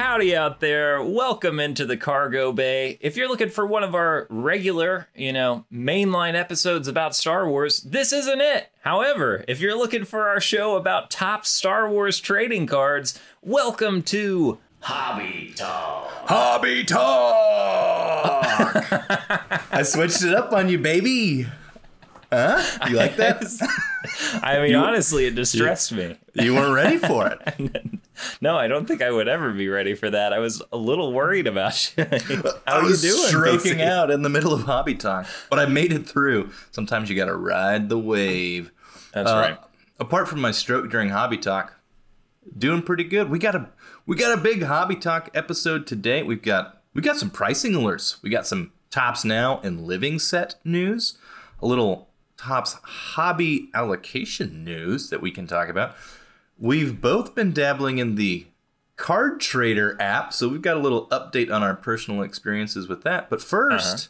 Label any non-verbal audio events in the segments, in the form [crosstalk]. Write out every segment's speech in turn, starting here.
Howdy out there. Welcome into the cargo bay. If you're looking for one of our regular, you know, mainline episodes about Star Wars, this isn't it. However, if you're looking for our show about Topps Star Wars trading cards, welcome to Hobby Talk. Hobby Talk! [laughs] I switched it up on you, baby. Huh? You like that? [laughs] I mean, honestly, it distressed me. You weren't ready for it. [laughs] No, I don't think I would ever be ready for that. I was a little worried about [laughs] you. How I are you doing? stroking out in the middle of Hobby Talk, but I made it through. Sometimes you got to ride the wave. That's Uh, right. Apart from my stroke during Hobby Talk, doing pretty good. We got a we got a big Hobby Talk episode today. We've got we got some pricing alerts. We got some Topps Now and living set news. A little Topps hobby allocation news that we can talk about. We've both been dabbling in the Card Trader app, so we've got a little update on our personal experiences with that. But 1st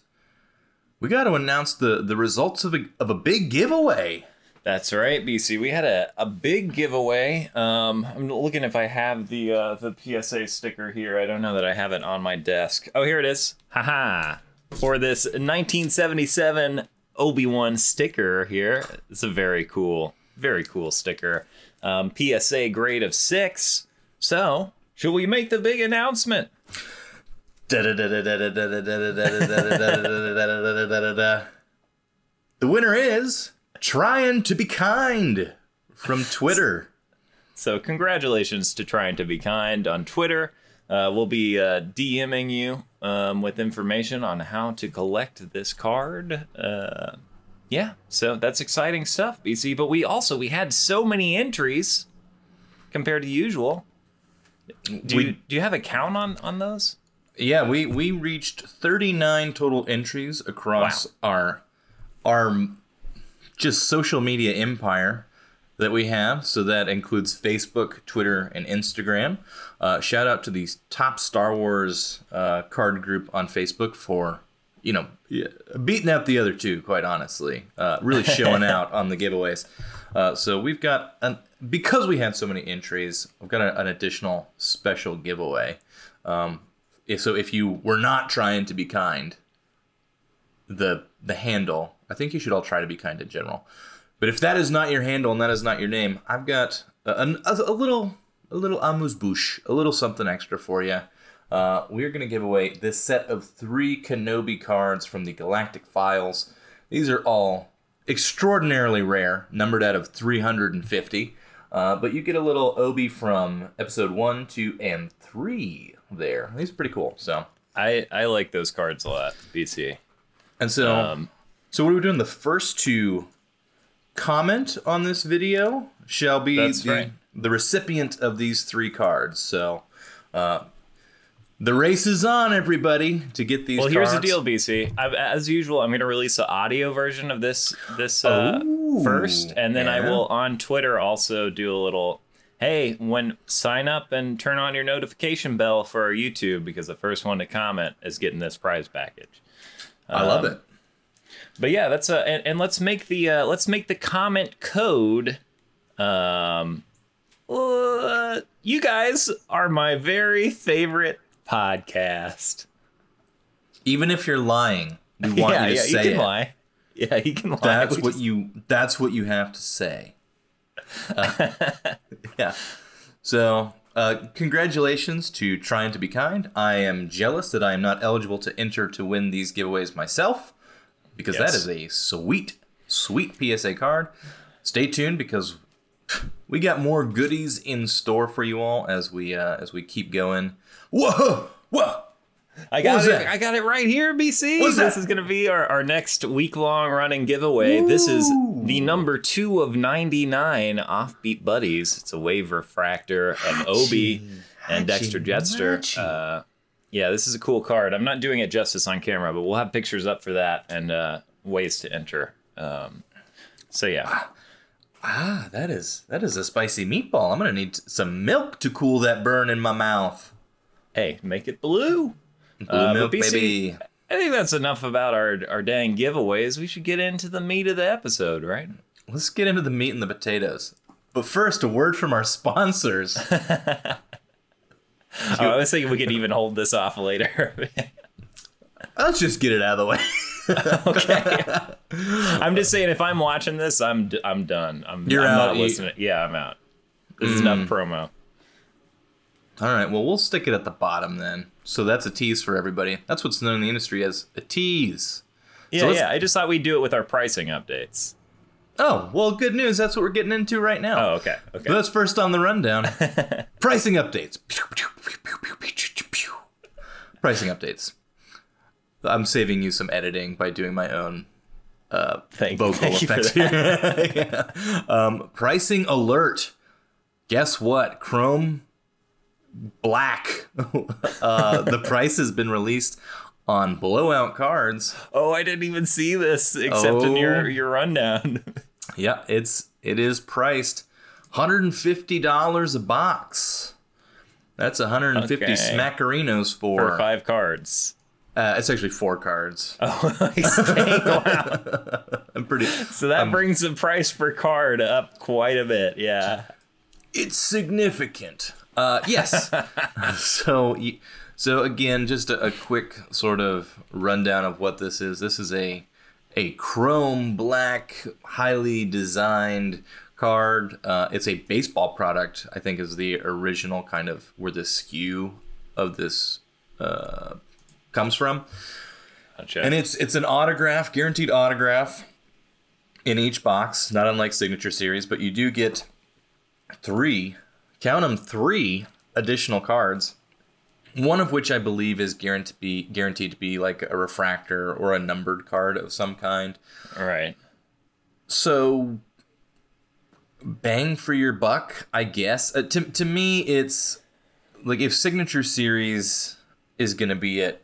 we got to announce the the results of a of a big giveaway. That's right, BC. We had a, a big giveaway. Um, I'm looking if I have the uh, the PSA sticker here. I don't know that I have it on my desk. Oh, here it is. Haha. For this 1977 Obi-Wan sticker here. It's a very cool, very cool sticker. Um, PSA grade of six. So, should we make the big announcement? The winner is trying to be kind from Twitter. So congratulations to trying to be kind on Twitter. Uh, we'll be uh, DMing you um, with information on how to collect this card. Uh, yeah, so that's exciting stuff, BC. But we also we had so many entries compared to usual. Do We- you do you have a count on on those? Yeah, we we reached 39 total entries across our our just social media empire that we have. So that includes Facebook, Twitter, and Instagram. Uh, shout out to the Topps Star Wars uh, card group on Facebook for you know beating out the other two. Quite honestly, uh, really showing [laughs] out on the giveaways. Uh, so we've got an because we had so many entries, we've got a, an additional special giveaway. Um, if- so if you were not trying to be kind, the the handle, I think you should all try to be kind in general. But if that is not your handle and that is not your name, I've got a, a, a little a little amuse bouche, a little something extra for you. Uh, we're gonna give away this set of three Kenobi cards from the Galactic Files. These are all extraordinarily rare, numbered out of 350. Uh, but you get a little Obi from episode one, two, and three there. These are pretty cool. So I I like those cards a lot, BC. and so Um, so what are we doing? The first to comment on this video shall be That's the, right. the recipient of these three cards. So uh, the race is on, everybody, to get these. Well, here's the deal, BC. I, as usual, I'm going to release the audio version of this this uh, Ooh, first, and then I will on Twitter also do a little. Hey, when sign up and turn on your notification bell for our YouTube because the first one to comment is getting this prize package. I love um, it. But yeah, that's a and, and let's make the uh, let's make the comment code. Um, uh, you guys are my very favorite podcast. Even if you're lying, we [laughs] want yeah, you to yeah, say you can it. lie. Yeah, you can lie. That's We what just- you. That's what you have to say. [laughs] Uh, [laughs] yeah. So, uh, congratulations to trying to be kind. I am jealous that I am not eligible to enter to win these giveaways myself, because that Yes. is a sweet, sweet PSA card. Stay tuned because we got more goodies in store for you all as we uh, as we keep going. Whoa, whoa! I got it. that? I got it right here, BC. What's this that? is going to be our, our next week long running giveaway. This is the number two of 99 Offbeat Buddies. It's a Wave Refractor of Obi and Dexter Jetster. Uh, yeah, this is a cool card. I'm not doing it justice on camera, but we'll have pictures up for that and uh, ways to enter. Um, so, yeah. Ah, that is that is a spicy meatball. I'm gonna need some milk to cool that burn in my mouth. Hey, make it blue. Blue Uh, milk, BC baby. I think that's enough about our, our dang giveaways. We should get into the meat of the episode, right? Let's get into the meat and the potatoes. But first, a word from our sponsors. [laughs] Oh, [laughs] I was thinking we could even hold this off later. [laughs] Let's just get it out of the way. [laughs] okay. I'm just saying, if I'm watching this, I'm d- I'm done. I'm, You're I'm out. not You- listening. Yeah, I'm out. This is enough hmm. promo. All right, well, we'll stick it at the bottom then. So that's a tease for everybody. That's what's known in the industry as a tease. Yeah, let's- yeah. I just thought we'd do it with our pricing updates. Oh, well, good news. That's what we're getting into right now. Oh, okay. Okay. That's first on the rundown. [laughs] Pricing updates. Pricing updates. I'm saving you some editing by doing my own Thank, vocal thank effects here. [laughs] Yeah. um, pricing alert. Guess what? Chrome Black. [laughs] uh, the price has been released on blowout cards. Oh, I didn't even see this except in Oh. your your rundown. Yeah, it's it is priced $150 a box. That's 150 Okay. smackerinos for, for five cards. Uh, it's actually four cards. [laughs] Oh, [laughs] wow. I'm pretty. So that brings the price per card up quite a bit. Yeah. It's significant. Uh, yes. [laughs] so, so again, just a, a quick sort of rundown of what this is. This is a a chrome black, highly designed card. Uh, it's a baseball product. I think is the original kind of where the SKU of this uh, comes from. Gotcha. And it's it's an autograph, guaranteed autograph in each box, not unlike signature series, but you do get three, count them, three additional cards. One of which I believe is guaranteed to be guaranteed to be like a refractor or a numbered card of some kind. All right. So bang for your buck, I guess. Uh, to to me, it's like if signature series is gonna be at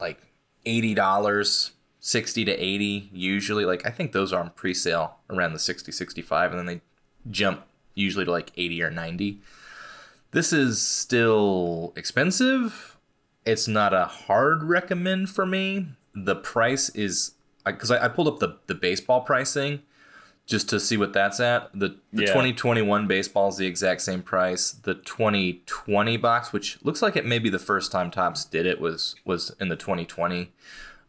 like eighty dollars, sixty to eighty usually. Like I think those are on pre-sale around the 60, 65, and then they jump usually to like eighty or ninety. This is still expensive. It's not a hard recommend for me. The price is because I, I pulled up the, the baseball pricing just to see what that's at. The, the Yeah. 2021 baseball is the exact same price. The 2020 box, which looks like it may be the first time Topps did it, was was in the 2020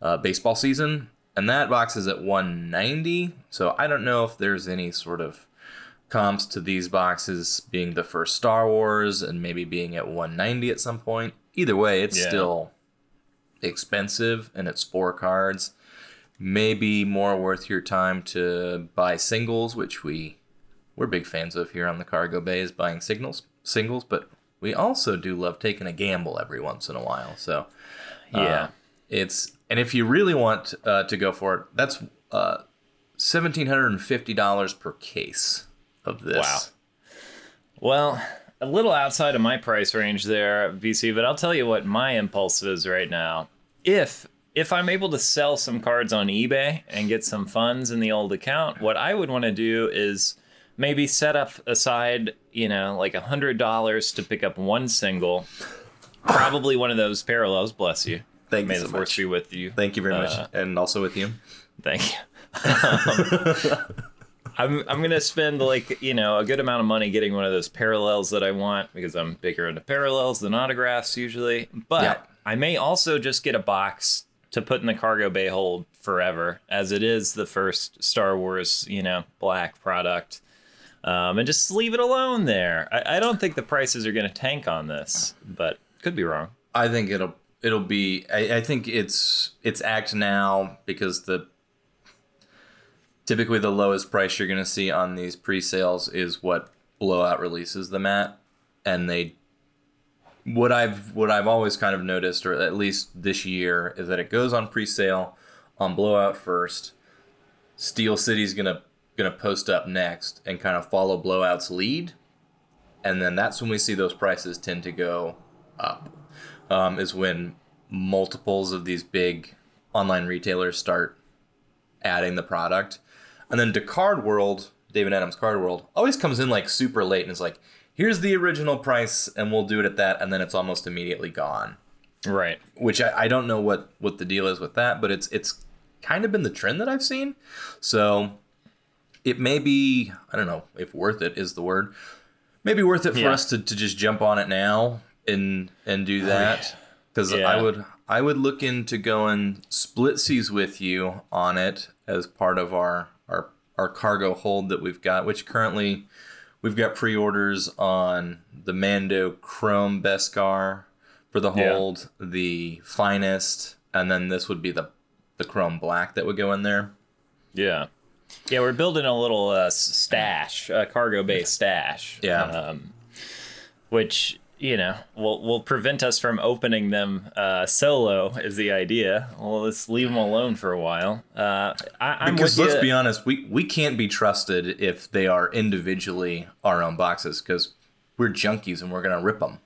uh, baseball season, and that box is at 190. So I don't know if there's any sort of comps to these boxes being the first Star Wars and maybe being at 190 at some point. Either way, it's Yeah. still expensive and it's four cards. Maybe more worth your time to buy singles, which we we're big fans of here on the Cargo Bay is buying signals singles, but we also do love taking a gamble every once in a while. So uh, Yeah. it's and if you really want uh, to go for it, that's uh, seventeen hundred and fifty dollars per case of this. Wow. Well, a little outside of my price range there, BC, but I'll tell you what my impulse is right now. If if I'm able to sell some cards on eBay and get some funds in the old account, what I would want to do is maybe set up aside, you know, like a hundred dollars to pick up one single, probably one of those parallels. Bless you. Thank you. May you the force much. be with you. Thank you very much, Uh, and also with you. Thank you. Um, [laughs] [laughs] I'm I'm gonna spend like you know a good amount of money getting one of those parallels that I want because I'm bigger into parallels than autographs usually. But. I may also just get a box to put in the cargo bay hold forever, as it is the first Star Wars you know black product, um, and just leave it alone there. I, I don't think the prices are gonna tank on this, but could be wrong. I think it'll it'll be. I, I think it's it's act now because the typically the lowest price you're going to see on these pre-sales is what blowout releases them at, and they what I've what I've always kind of noticed, or at least this year, is that it goes on pre-sale on blowout first. Steel City's gonna gonna post up next and kind of follow blowout's lead, and then that's when we see those prices tend to go up um, is when multiples of these big online retailers start adding the product. And then Card World, Dave & Adam's Card World, always comes in like super late and is like, here's the original price and we'll do it at that. And then it's almost immediately gone. Right. Which I, I don't know what, what the deal is with that, but it's it's kind of been the trend that I've seen. So it may be, I don't know if worth it is the word, maybe worth it for Yeah. us to, to just jump on it now and and do oh, that because Yeah. I would I would look into going split seas with you on it as part of our our cargo hold that we've got, which currently we've got pre-orders on the Mando Chrome Beskar for the Yeah. hold, the finest, and then this would be the the Chrome Black that would go in there. Yeah. Yeah, we're building a little uh, stash, a cargo based stash. Yeah. Um, which, you know, will, will prevent us from opening them uh, solo, is the idea. Well, let's leave them alone for a while. Uh, I, I'm Because let's you. be honest, we, we can't be trusted if they are individually our own boxes because we're junkies and we're gonna rip them.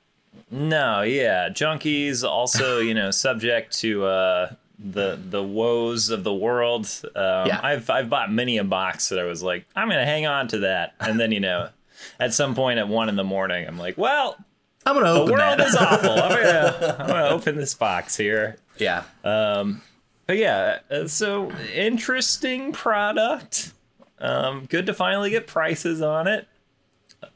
No, yeah, junkies also, [laughs] you know, subject to uh, the the woes of the world. Um, Yeah. I've I've bought many a box that I was like, I'm gonna hang on to that, and then you know, at some point at one in the morning, I'm like, well, I'm gonna the open world that. is awful. I'm gonna [laughs] I'm gonna open this box here. yeah, Um, But yeah, uh, so interesting product. Um, good to finally get prices on it.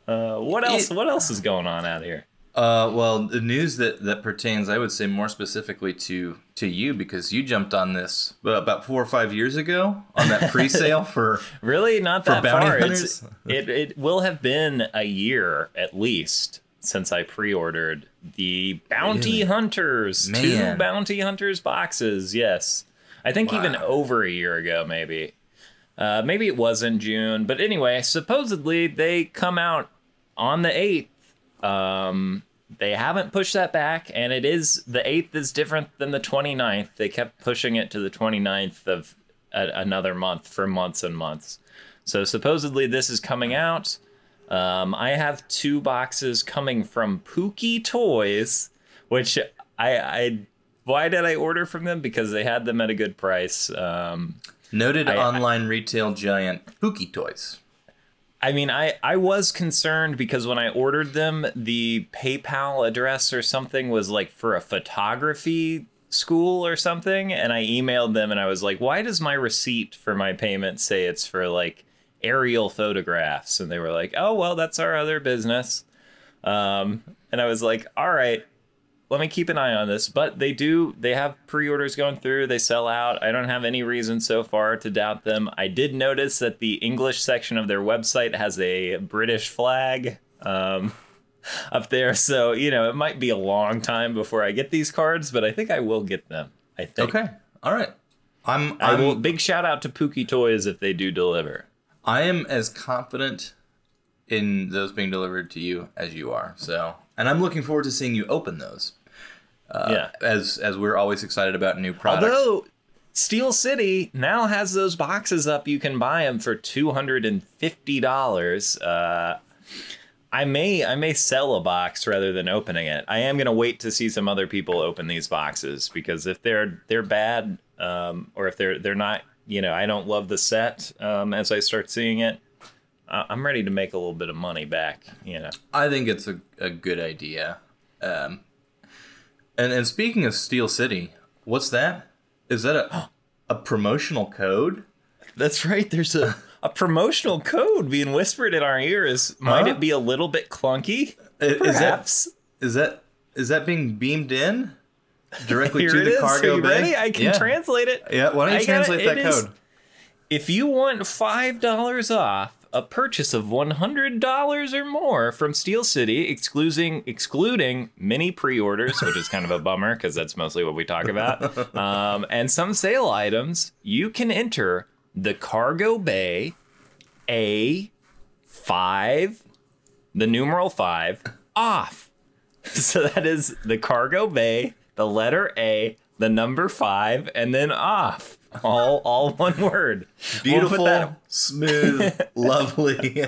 Uh, what else? It- what else is going on out here? Uh, well, the news that that pertains, I would say, more specifically to to you because you jumped on this about four or five years ago on that pre-sale [laughs] for. Really, not that far. It's, it it will have been a year at least since I pre-ordered the Bounty Really? Hunters Man. two Bounty Hunters boxes. Yes, I think even over a year ago, maybe. Uh, maybe it was in June, but anyway, supposedly they come out on the eighth. Um, they haven't pushed that back, and it is the 8th is different than the 29th. They kept pushing it to the 29th of a, another month for months and months. So supposedly this is coming out. Um, I have two boxes coming from Pookie Toys, which I, I why did I order from them? Because they had them at a good price. Um, Noted I- online retail giant Pookie Toys. I mean, I, I was concerned because when I ordered them, the PayPal address or something was like for a photography school or something. And I emailed them and I was like, why does my receipt for my payment say it's for like aerial photographs? And they were like, oh, well, that's our other business. Um, and I was like, all right, let me keep an eye on this. But they do, they have pre orders going through, they sell out. I don't have any reason so far to doubt them. I did notice that the English section of their website has a British flag um, [laughs] up there. So, you know, it might be a long time before I get these cards, but I think I will get them. I think. Okay, all right. I'm I I'm will. Big shout out to Pookie Toys if they do deliver. I am as confident in those being delivered to you as you are. So, and I'm looking forward to seeing you open those. yeah. As as we're always excited about new products. Although Steel City now has those boxes up, you can buy them for two hundred and fifty dollars. Uh, I may I may sell a box rather than opening it. I am gonna wait to see some other people open these boxes because if they're they're bad um, or if they're they're not you know I don't love the set um, as I start seeing it. I- I'm ready to make a little bit of money back. You know. I think it's a, a good idea. Um, and and speaking of Steel City, what's that? Is that a [gasps] a promotional code? That's right. There's a, a promotional code being whispered in our ears. Might Huh? it be a little bit clunky? I- Is that Perhaps. is that is that being beamed in directly to the is. cargo bay? ready? I can yeah. translate it. Yeah, why don't you I translate that It is- code? If you want five dollars off a purchase of one hundred dollars or more from Steel City, excluding excluding many pre-orders, which is kind of a [laughs] bummer because that's mostly what we talk about, um, and some sale items, you can enter the Cargo Bay A five, the numeral five off. [laughs] So that is the Cargo Bay, the letter A, the number five, and then off. All all [laughs] one word. We'll Beautiful, that- smooth, [laughs] lovely.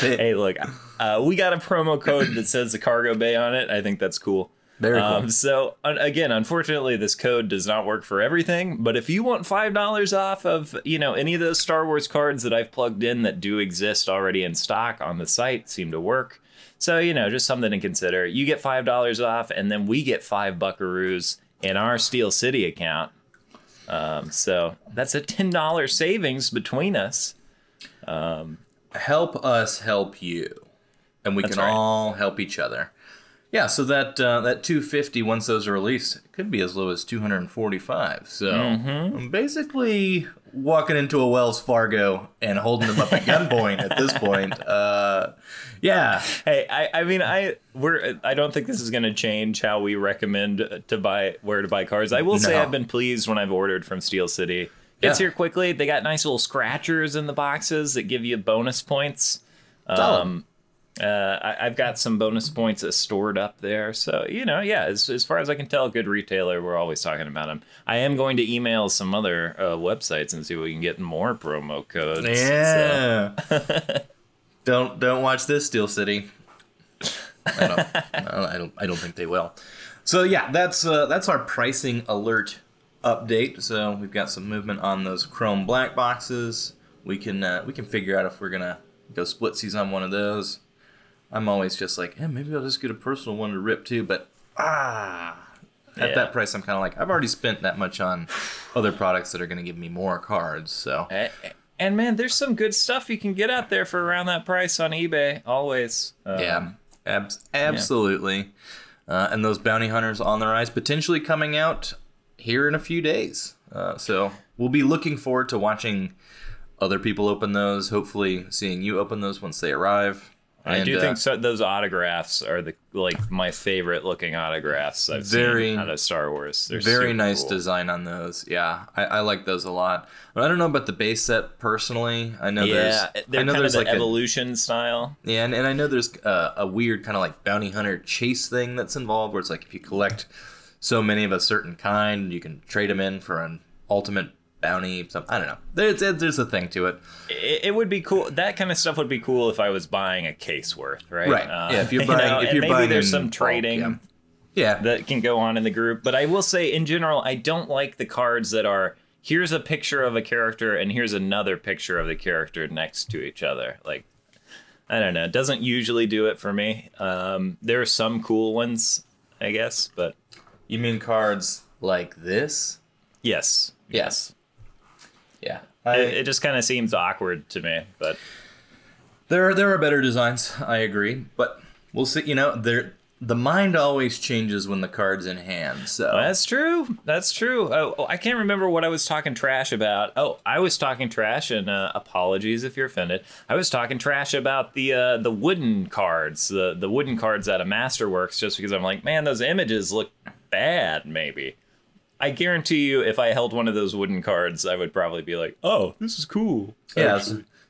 hey, look, uh, we got a promo code that says the Cargo Bay on it. I think that's cool. Very cool. Um, so un- again, unfortunately, this code does not work for everything. But if you want five dollars off of you know any of those Star Wars cards that I've plugged in that do exist already in stock on the site, seem to work. So you know, just something to consider. You get five dollars off, and then we get five Buckaroos in our Steel City account. Um, so that's a ten dollar savings between us. help us help you, and we can right. all help each other. Yeah, so that uh, that 250 once those are released it could be as low as 245. So I'm basically walking into a Wells Fargo and holding them up at [laughs] gunpoint at this point. Uh, yeah, Hey, I, I mean, I we're I don't think this is going to change how we recommend to buy where to buy cars. I will say I've been pleased when I've ordered from Steel City. Gets Yeah. here quickly. They got nice little scratchers in the boxes that give you bonus points. Um, uh, I, I've got some bonus points uh, stored up there. So, you know, yeah, as, as far as I can tell, good retailer. We're always talking about them. I am going to email some other uh, websites and see if we can get more promo codes. So- yeah. [laughs] don't don't watch this Steel City. [laughs] I don't, I don't. I don't think they will. So yeah, that's uh, that's our pricing alert update. So we've got some movement on those Chrome black boxes. We can uh, we can figure out if we're gonna go splitsies on one of those. I'm always just like, yeah, maybe I'll just get a personal one to rip too. But ah, at Yeah. that price, I'm kind of like, I've already spent that much on other products that are gonna give me more cards. So And man, there's some good stuff you can get out there for around that price on eBay. Always. Um, Yeah, abs- absolutely. Uh, and those bounty hunters on the rise, potentially coming out here in a few days. Uh, so we'll be looking forward to watching other people open those. Hopefully, seeing you open those once they arrive. I And, do uh, think so, those autographs are the like my favorite looking autographs I've Very- seen out of Star Wars. They're very nice cool. design on those. Yeah, I, I like those a lot. But I don't know about the base set personally. I know Yeah, there's they're I know there's the like a, evolution style. Yeah, and, and I know there's uh, a weird kind of like bounty hunter chase thing that's involved where it's like if you collect so many of a certain kind, you can trade them in for an ultimate bounty. Something. I don't know. There's there's a thing to it. It, it would be cool. That kind of stuff would be cool if I was buying a case worth, right? Right. Uh, Yeah, if you're [laughs] you buying- know, if you're maybe buying there's in some bulk, trading. yeah. Yeah, that can go on in the group. But I will say, in general, I don't like the cards that are here's a picture of a character and here's another picture of the character next to each other. Like, I don't know. It doesn't usually do it for me. Um, there are some cool ones, I guess, but you mean cards like this? yes, Yes. Yeah. It, I, it just kind of seems awkward to me. But there are there are better designs. I agree, but we'll see. You know, there the mind always changes when the card's in hand. So That's true. That's true. Oh, oh, I can't remember what I was talking trash about. Oh, I was talking trash, and uh, apologies if you're offended. I was talking trash about the uh, the wooden cards, the the wooden cards out of Masterworks, just because I'm like, man, those images look bad. Maybe. I guarantee you, if I held one of those wooden cards, I would probably be like, "Oh, this is cool." Yeah,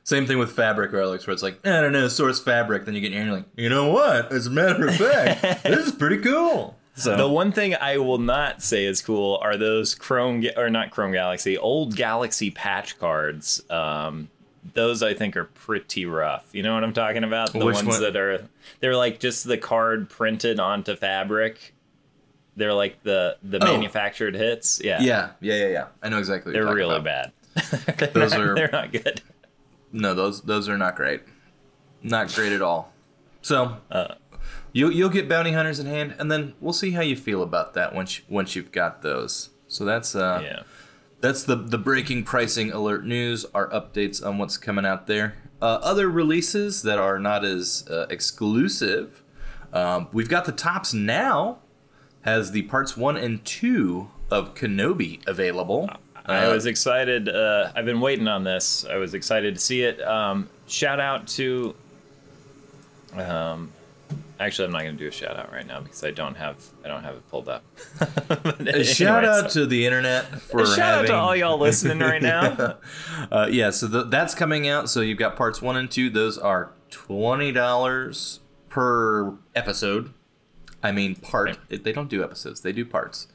same thing with fabric relics, where it's like, I don't know, source fabric. Then you get in here and you're like, you know what? As a matter of fact, [laughs] this is pretty cool. So The one thing I will not say is cool are those Chrome or not Chrome Galaxy, old Galaxy patch cards. Um, those I think are pretty rough. You know what I'm talking about? The Which ones one? that are they're like just the card printed onto fabric. They're like the the Oh. manufactured hits. Yeah, yeah, yeah, yeah, yeah. I know exactly. They're you're really about. bad. Those not, are- [laughs] they're not good. No, those those are not great. Not great at all. So Uh. you'll you'll get bounty hunters in hand, and then we'll see how you feel about that once you, once you've got those. So that's uh Yeah. that's the the breaking pricing alert news. Our updates on what's coming out there. Uh, other releases that are not as uh, exclusive. Um, we've got the Topps Now. Has the parts one and two of Kenobi available? I Uh, was excited. Uh, I've been waiting on this. I was excited to see it. Um, shout out to. Um, actually, I'm not going to do a shout out right now because I don't have I don't have it pulled up. [laughs] But A shout anyway, out to the internet for a shout out to all y'all listening right [laughs] now. uh, yeah, so th that's coming out. So you've got parts one and two. Those are twenty dollars per episode. I mean, part. They don't do episodes; they do parts.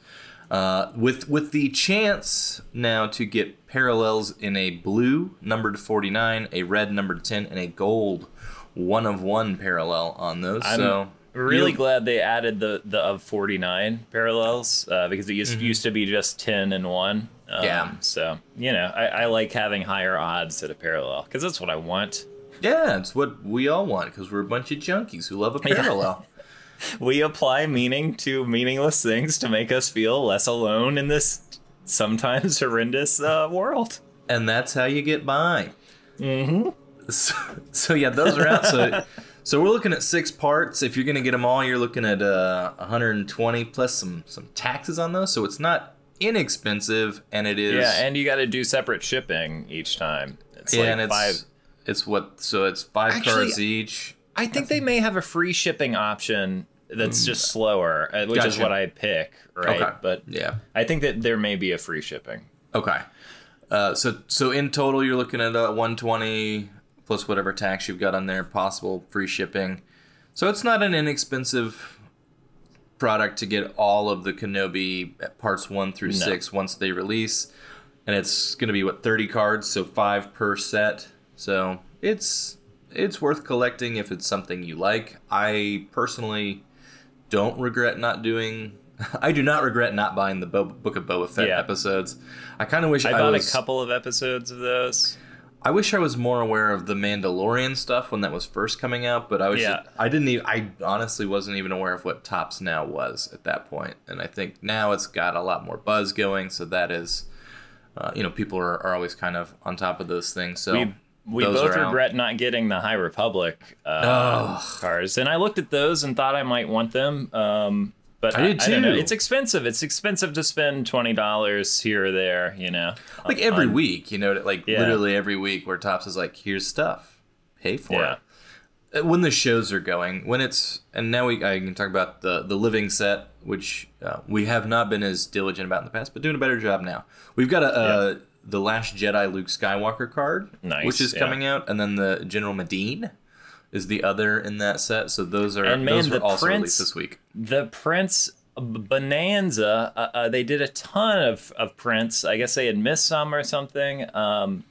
Uh, with with the chance now to get parallels in a blue numbered forty nine, a red numbered ten, and a gold one of one parallel on those. I'm so really glad they added the the of 49 parallels uh, because it used, used to be just 10 and one. Um, Mm-hmm. Yeah. So you know, I, I like having higher odds at a parallel because that's what I want. yeah, it's what we all want because we're a bunch of junkies who love a [laughs] parallel. [laughs] We apply meaning to meaningless things to make us feel less alone in this sometimes [laughs] horrendous uh, world. and that's how you get by. Mm-hmm. [laughs] So, so yeah, those are out. So, So we're looking at six parts. If you're gonna get them all, you're looking at uh, 120 plus some some taxes on those. So it's not inexpensive, and it is. Yeah, and you got to do separate shipping each time. It's yeah, like and it's five. it's what so it's five Actually, cards each. I think they may have a free shipping option that's just slower, uh, which is what I pick, right? Okay. But Yeah. I think that there may be a free shipping. Okay. Uh, so so in total, you're looking at uh, 120 plus whatever tax you've got on there, possible free shipping. So it's not an inexpensive product to get all of the Kenobi parts one through No. six once they release, and it's going to be what 30 cards, so five per set. So it's it's worth collecting if it's something you like. I personally don't regret not doing. [laughs] I do not regret not buying the Bo- Book of Boba Fett Yeah. episodes. I kind of wish I I, bought was. a couple of episodes of those. I wish I was more aware of the Mandalorian stuff when that was first coming out, but I was. Yeah. I didn't. Even, I honestly wasn't even aware of what Topps Now was at that point. point, and I think now it's got a lot more buzz going. So that is, uh, you know, people are, are always kind of on top of those things. So We we both are out. regret not getting the High Republic uh, cars, and I looked at those and thought I might want them. Um, but I did don't know. too. It's expensive. It's expensive to spend twenty dollars here or there. You know, like every on- week, you know, like Yeah. literally every week, where Topps is like, "Here's stuff, pay for Yeah. it." Uh, When the shows are going, when it's and now we I can talk about the the living set, which uh, we have not been as diligent about in the past, but doing a better job now. We've got a. Uh, the Last Jedi Luke Skywalker card, Nice, which is yeah. coming out, and then the General Madine is the other in that set. So those are And man, those were the also Prince- released this week. the Prince Bonanza. Uh, uh, they did a ton of of prints. I guess they had missed some or something. Um,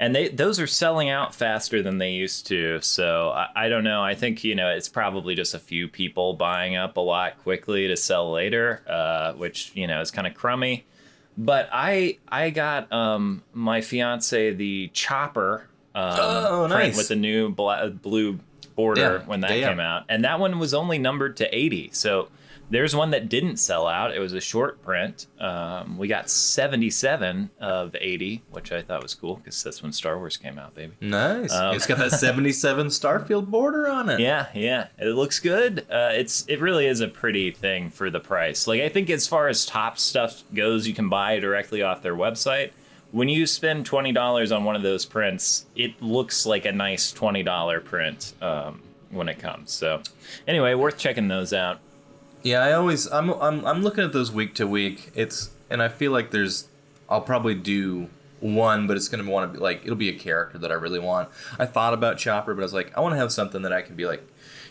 and they those are selling out faster than they used to. So I, I don't know. I think you know it's probably just a few people buying up a lot quickly to sell later, uh, which you know is kind of crummy. But I I got um, my fiance the chopper. Um, Oh, print. With the new bla- blue border Yeah, when that yeah, yeah. came out, and that one was only numbered to eighty. So there's one that didn't sell out. It was a short print. Um, we got 77 of 80, which I thought was cool because that's when Star Wars came out, baby. Nice. Um, it's got that 77 Starfield border on it. Yeah, yeah, it looks good. Uh, it's it really is a pretty thing for the price. Like I think as far as Topps stuff goes, you can buy directly off their website. When you spend twenty dollars on one of those prints, it looks like a nice twenty dollar print um, when it comes. So, anyway, worth checking those out. Yeah, I always I'm I'm I'm looking at those week to week. It's and I feel like there's I'll probably do one, but it's gonna want to be like it'll be a character that I really want. I thought about Chopper, but I was like, I want to have something that I can be like,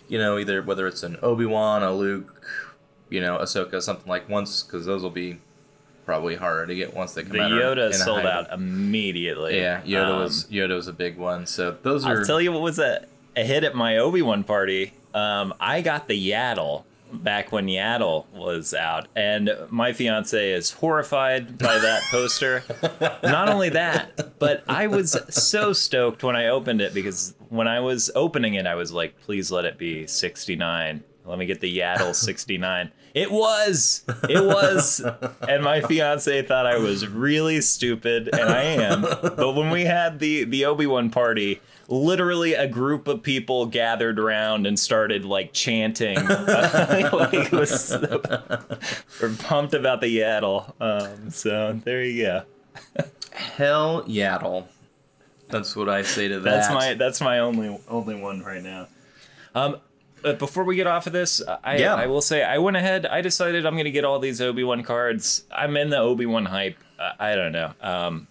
you know, either whether it's an Obi Wan, a Luke, you know, Ahsoka, something like once because those will be probably harder to get once they come The out. or Yoda sold out immediately. Yeah, Yoda Um, was Yoda was a big one. So those are I'll tell you what was a, a hit at my Obi Wan party. Um, I got the Yaddle back when Yaddle was out, and my fiance is horrified by that [laughs] poster. Not only that, but I was so stoked when I opened it because when I was opening it, I was like, "Please let it be 69. Let me get the Yaddle [laughs] 69." It was, it was, and my fiance thought I was really stupid, and I am. But when we had the the Obi Wan party, literally a group of people gathered around and started like chanting. [laughs] [laughs] like, was [laughs] we're pumped about the Yaddle. Um, so there you go. hell Yaddle. That's what I say to that. That's my that's my only only one right now. Um, but before we get off of this, I Yeah. I will say I went ahead. I decided I'm gonna get all these Obi Wan cards. I'm in the Obi Wan hype. Uh, I don't know. Um,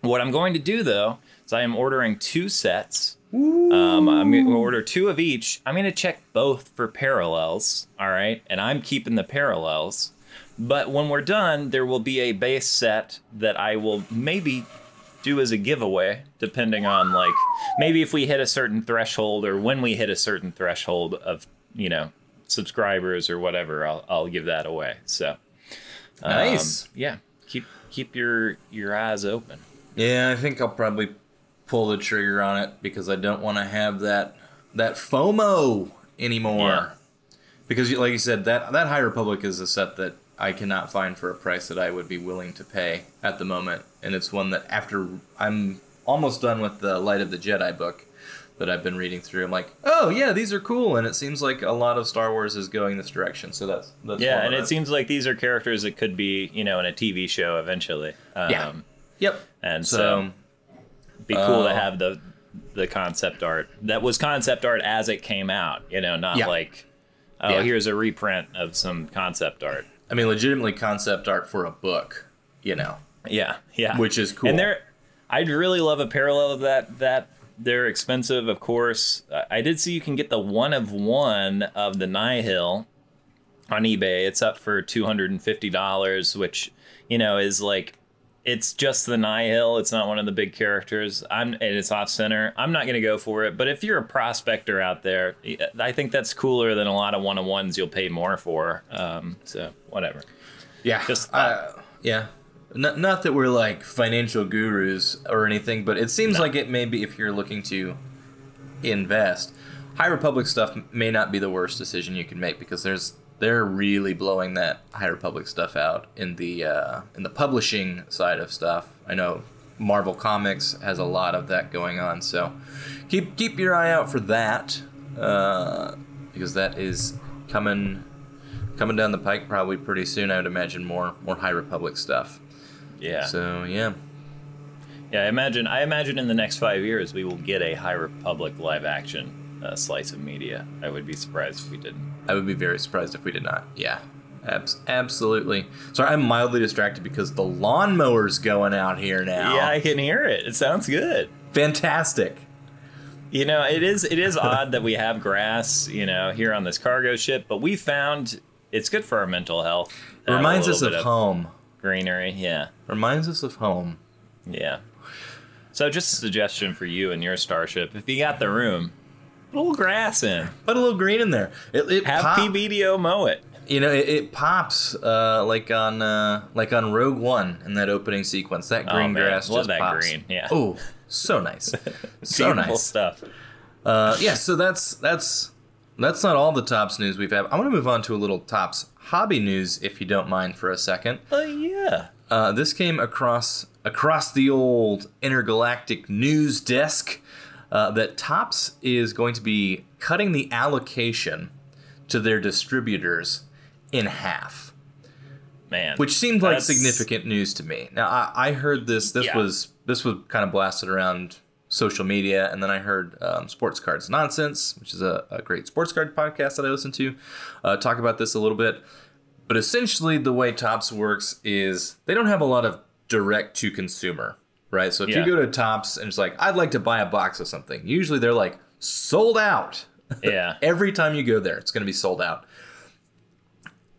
what I'm going to do though is I am ordering two sets. Um, I'm going to order two of each. I'm going to check both for parallels. All right, and I'm keeping the parallels. But when we're done, there will be a base set that I will maybe do as a giveaway, depending on like maybe if we hit a certain threshold or when we hit a certain threshold of you know subscribers or whatever. I'll I'll give that away. So um, Nice. yeah, keep keep your your eyes open. Yeah, I think I'll probably pull the trigger on it because I don't want to have that that FOMO anymore. Yeah. Because, like you said, that that High Republic is a set that I cannot find for a price that I would be willing to pay at the moment, and it's one that after I'm almost done with the Light of the Jedi book, that I've been reading through. I'm like, oh yeah, these are cool, and it seems like a lot of Star Wars is going this direction. So that's, that's Yeah, and it seems like these are characters that could be, you know, in a TV show eventually. Um, Yeah. Yep. And so, So be cool to uh, have the the concept art that was concept art as it came out. You know, not Yeah. like oh, Yeah. here's a reprint of some concept art. I mean, legitimately concept art for a book. You know, Yeah, yeah, which is cool. And there, I'd really love a parallel of that. That they're expensive, of course. I- I did see you can get the one of one of the Nihil on eBay. It's up for two hundred and fifty dollars, which you know is like it's just the Nihil. It's not one of the big characters. I'm and it's off center. I'm not gonna go for it. But if you're a prospector out there, I think that's cooler than a lot of one on ones you'll pay more for. Um, so whatever. Yeah. Just uh, yeah. Not, not that we're like financial gurus or anything, but it seems No. like it may be if you're looking to invest. High Republic stuff may not be the worst decision you can make because there's they're really blowing that High Republic stuff out in the uh, in the publishing side of stuff. I know Marvel Comics has a lot of that going on, so keep keep your eye out for that uh, because that is coming coming down the pike probably pretty soon. I would imagine more more High Republic stuff. Yeah. So yeah, Yeah, I imagine. I imagine in the next five years we will get a High Republic live action uh, slice of media. I would be surprised if we didn't. I would be very surprised if we did not. Yeah, abs- absolutely. Sorry, I'm mildly distracted because the lawnmower's going out here now. Yeah, I can hear it. It sounds good. fantastic. You know, it is. It is odd that we have grass. You know, here on this cargo ship, but we found it's good for our mental health. It reminds us little of home. greenery. Yeah, Reminds us of home. yeah. So, just a suggestion for you and your starship: if you got the room, put a little grass in. Put a little green in there. It, it Have pop- PBDO mow it. You know, it, it pops uh, like on uh, like on Rogue One in that opening sequence. That Oh, green man, grass love just that pops. green, yeah. Oh, so nice. [laughs] so nice. stuff. Uh, yeah, so that's that's that's not all the Topps news we've had. I want to move on to a little Topps hobby news, if you don't mind, for a second. Oh yeah. Uh, this came across across the old intergalactic news desk uh, that Topps is going to be cutting the allocation to their distributors in half, Man. which seemed like significant news to me. Now I, I heard this. This Yeah. was this was kind of blasted around social media, and then I heard um, Sports Cards Nonsense, which is a, a great sports card podcast that I listen to, uh, talk about this a little bit. But essentially, the way Topps works is they don't have a lot of direct to consumer, right? So if Yeah. you go to Topps and it's like, I'd like to buy a box of something, usually they're like, sold out. [laughs] yeah. Every time you go there, it's going to be sold out.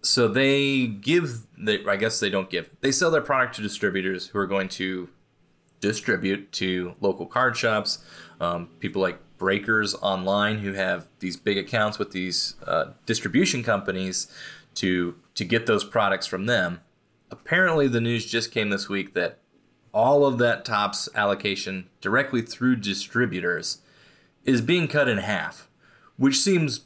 So they give, they, I guess they don't give, they sell their product to distributors who are going to distribute to local card shops, um, people like Breakers Online who have these big accounts with these uh, distribution companies to to get those products from them. Apparently, the news just came this week that all of that Topps allocation directly through distributors is being cut in half, which seems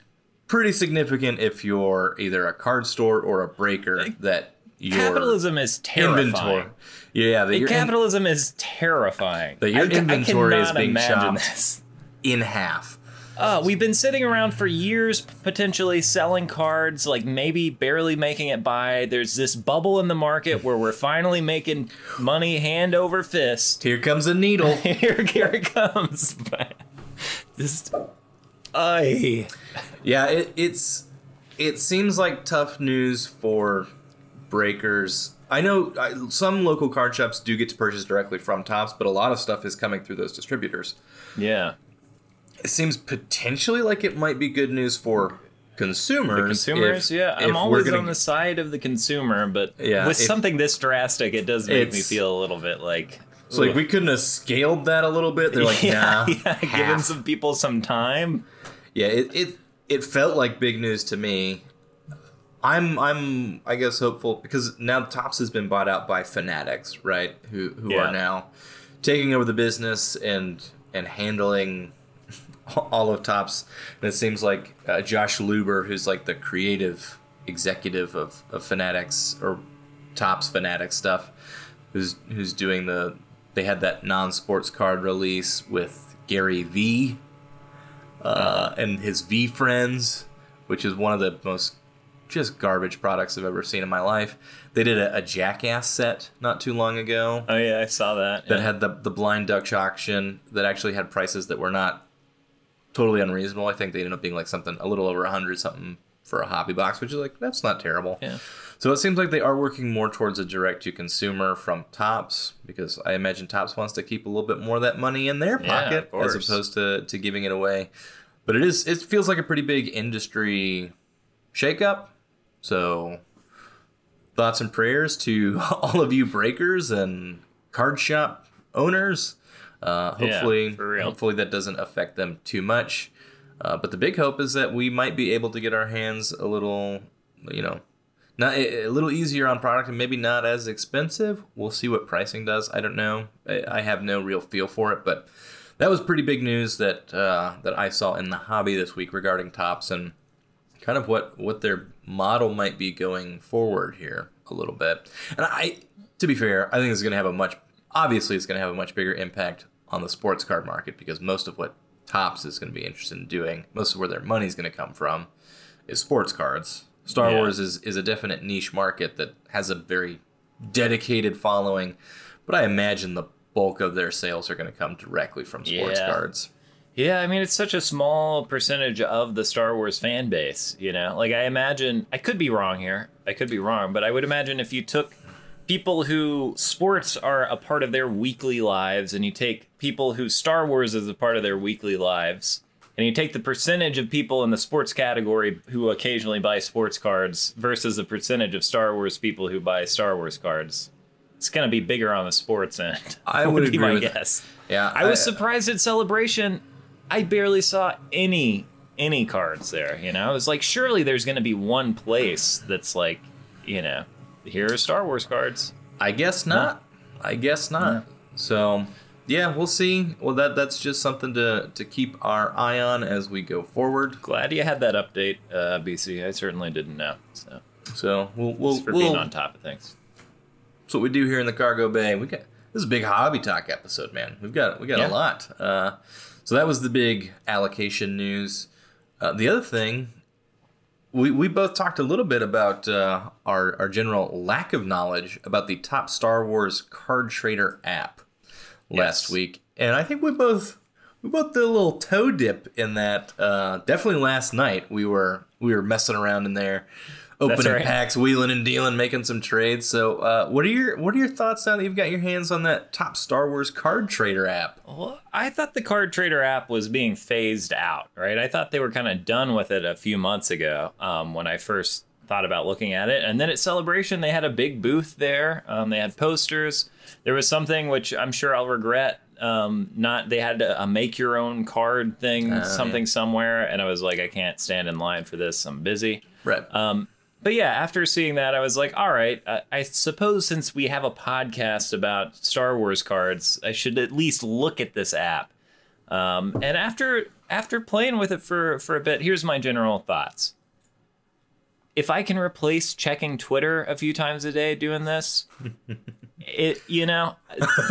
pretty significant if you're either a card store or a breaker that your Capitalism is terrifying. inventory. Yeah, that your in- Capitalism is terrifying. That your I ca- I inventory is being chopped. this. in half. Uh, we've been sitting around for years, potentially selling cards, like maybe barely making it by. There's this bubble in the market where we're finally making money hand over fist. Here comes a needle. [laughs] Here, here it comes. [laughs] Just, I. yeah, it, it's it seems like tough news for breakers. I know I, some local card shops do get to purchase directly from Topps, but a lot of stuff is coming through those distributors. Yeah. It seems potentially like it might be good news for consumers. Consumers, if- yeah. if I'm always gonna- on the side of the consumer, but Yeah, with if- something this drastic, it does make me feel a little bit like. So like we couldn't have scaled that a little bit. They're like, [laughs] yeah, nah, [laughs] yeah, giving some people some time. Yeah, it, it it felt like big news to me. I'm I'm I guess hopeful because now Topps has been bought out by Fanatics, right? Who who Yeah. are now taking over the business and and handling all of Topps. And it seems like uh, Josh Luber, who's like the creative executive of, of Fanatics or Topps Fanatics stuff, who's who's doing the they had that non-sports card release with Gary V uh, and his VeeFriends, which is one of the most just garbage products I've ever seen in my life. They did a, a Jackass set not too long ago Oh yeah, I saw that. that yeah. had the the blind Dutch auction that actually had prices that were not totally unreasonable. I think they ended up being like something a little over a hundred something for a hobby box, which is like that's not terrible. Yeah. So it seems like they are working more towards a direct to consumer from Topps because I imagine Topps wants to keep a little bit more of that money in their pocket of as opposed to, to giving it away. But it is it feels like a pretty big industry shakeup. So thoughts and prayers to [laughs] all of you breakers and card shop owners. Uh, hopefully, real. hopefully that doesn't affect them too much. Uh, but the big hope is that we might be able to get our hands a little, you know, not a a little easier on product and maybe not as expensive. We'll see what pricing does. I don't know. I, I have no real feel for it, but that was pretty big news that uh, that I saw in the hobby this week regarding Topps and kind of what what their model might be going forward here a little bit. And I, to be fair, I think it's going to have a much obviously it's going to have a much bigger impact on the sports card market because most of what Topps is going to be interested in doing, most of where their money's going to come from, is sports cards. Star Yeah. Wars is is a definite niche market that has a very dedicated following, but I imagine the bulk of their sales are going to come directly from sports Yeah. cards. Yeah, I mean it's such a small percentage of the Star Wars fan base, you know. Like I imagine I could be wrong here. I could be wrong, but I would imagine if you took people who sports are a part of their weekly lives and you take people who Star Wars is a part of their weekly lives and you take the percentage of people in the sports category who occasionally buy sports cards versus the percentage of Star Wars people who buy Star Wars cards. It's going to be bigger on the sports end. [laughs] I would be agree my with that. guess. Yeah, I was surprised at Celebration. I barely saw any any cards there. You know, I was like, surely there's going to be one place that's like, you know, here are Star Wars cards. I guess not. I guess not. So, yeah, we'll see. Well, that that's just something to to keep our eye on as we go forward. Glad you had that update, uh, BC. I certainly didn't know. So So we'll we'll, thanks for we'll being on top of things. that's what we do here in the cargo bay. We got this is a big hobby talk episode, man. We've got we got Yeah. a lot. Uh, so that was the big allocation news. Uh, the other thing, we we both talked a little bit about uh, our our general lack of knowledge about the top Star Wars card trader app last Yes. week, and I think we both we both did a little toe dip in that. Uh, definitely last night we were we were messing around in there, opening right. packs, wheeling and dealing, making some trades. So, uh, what are your what are your thoughts now that you've got your hands on that top Star Wars card trader app? Well, I thought the Card Trader app was being phased out, right? I thought they were kind of done with it a few months ago um, when I first thought about looking at it. And then at Celebration, they had a big booth there. Um, they had posters. There was something which I'm sure I'll regret. Um, not they had a, a make your own card thing, Oh, something somewhere, and I was like, I can't stand in line for this. I'm busy. Right. Um, but yeah, after seeing that, I was like, all right, I, I suppose since we have a podcast about Star Wars cards, I should at least look at this app. Um, and after after playing with it for for a bit, here's my general thoughts. If I can replace checking Twitter a few times a day doing this, [laughs] it you know,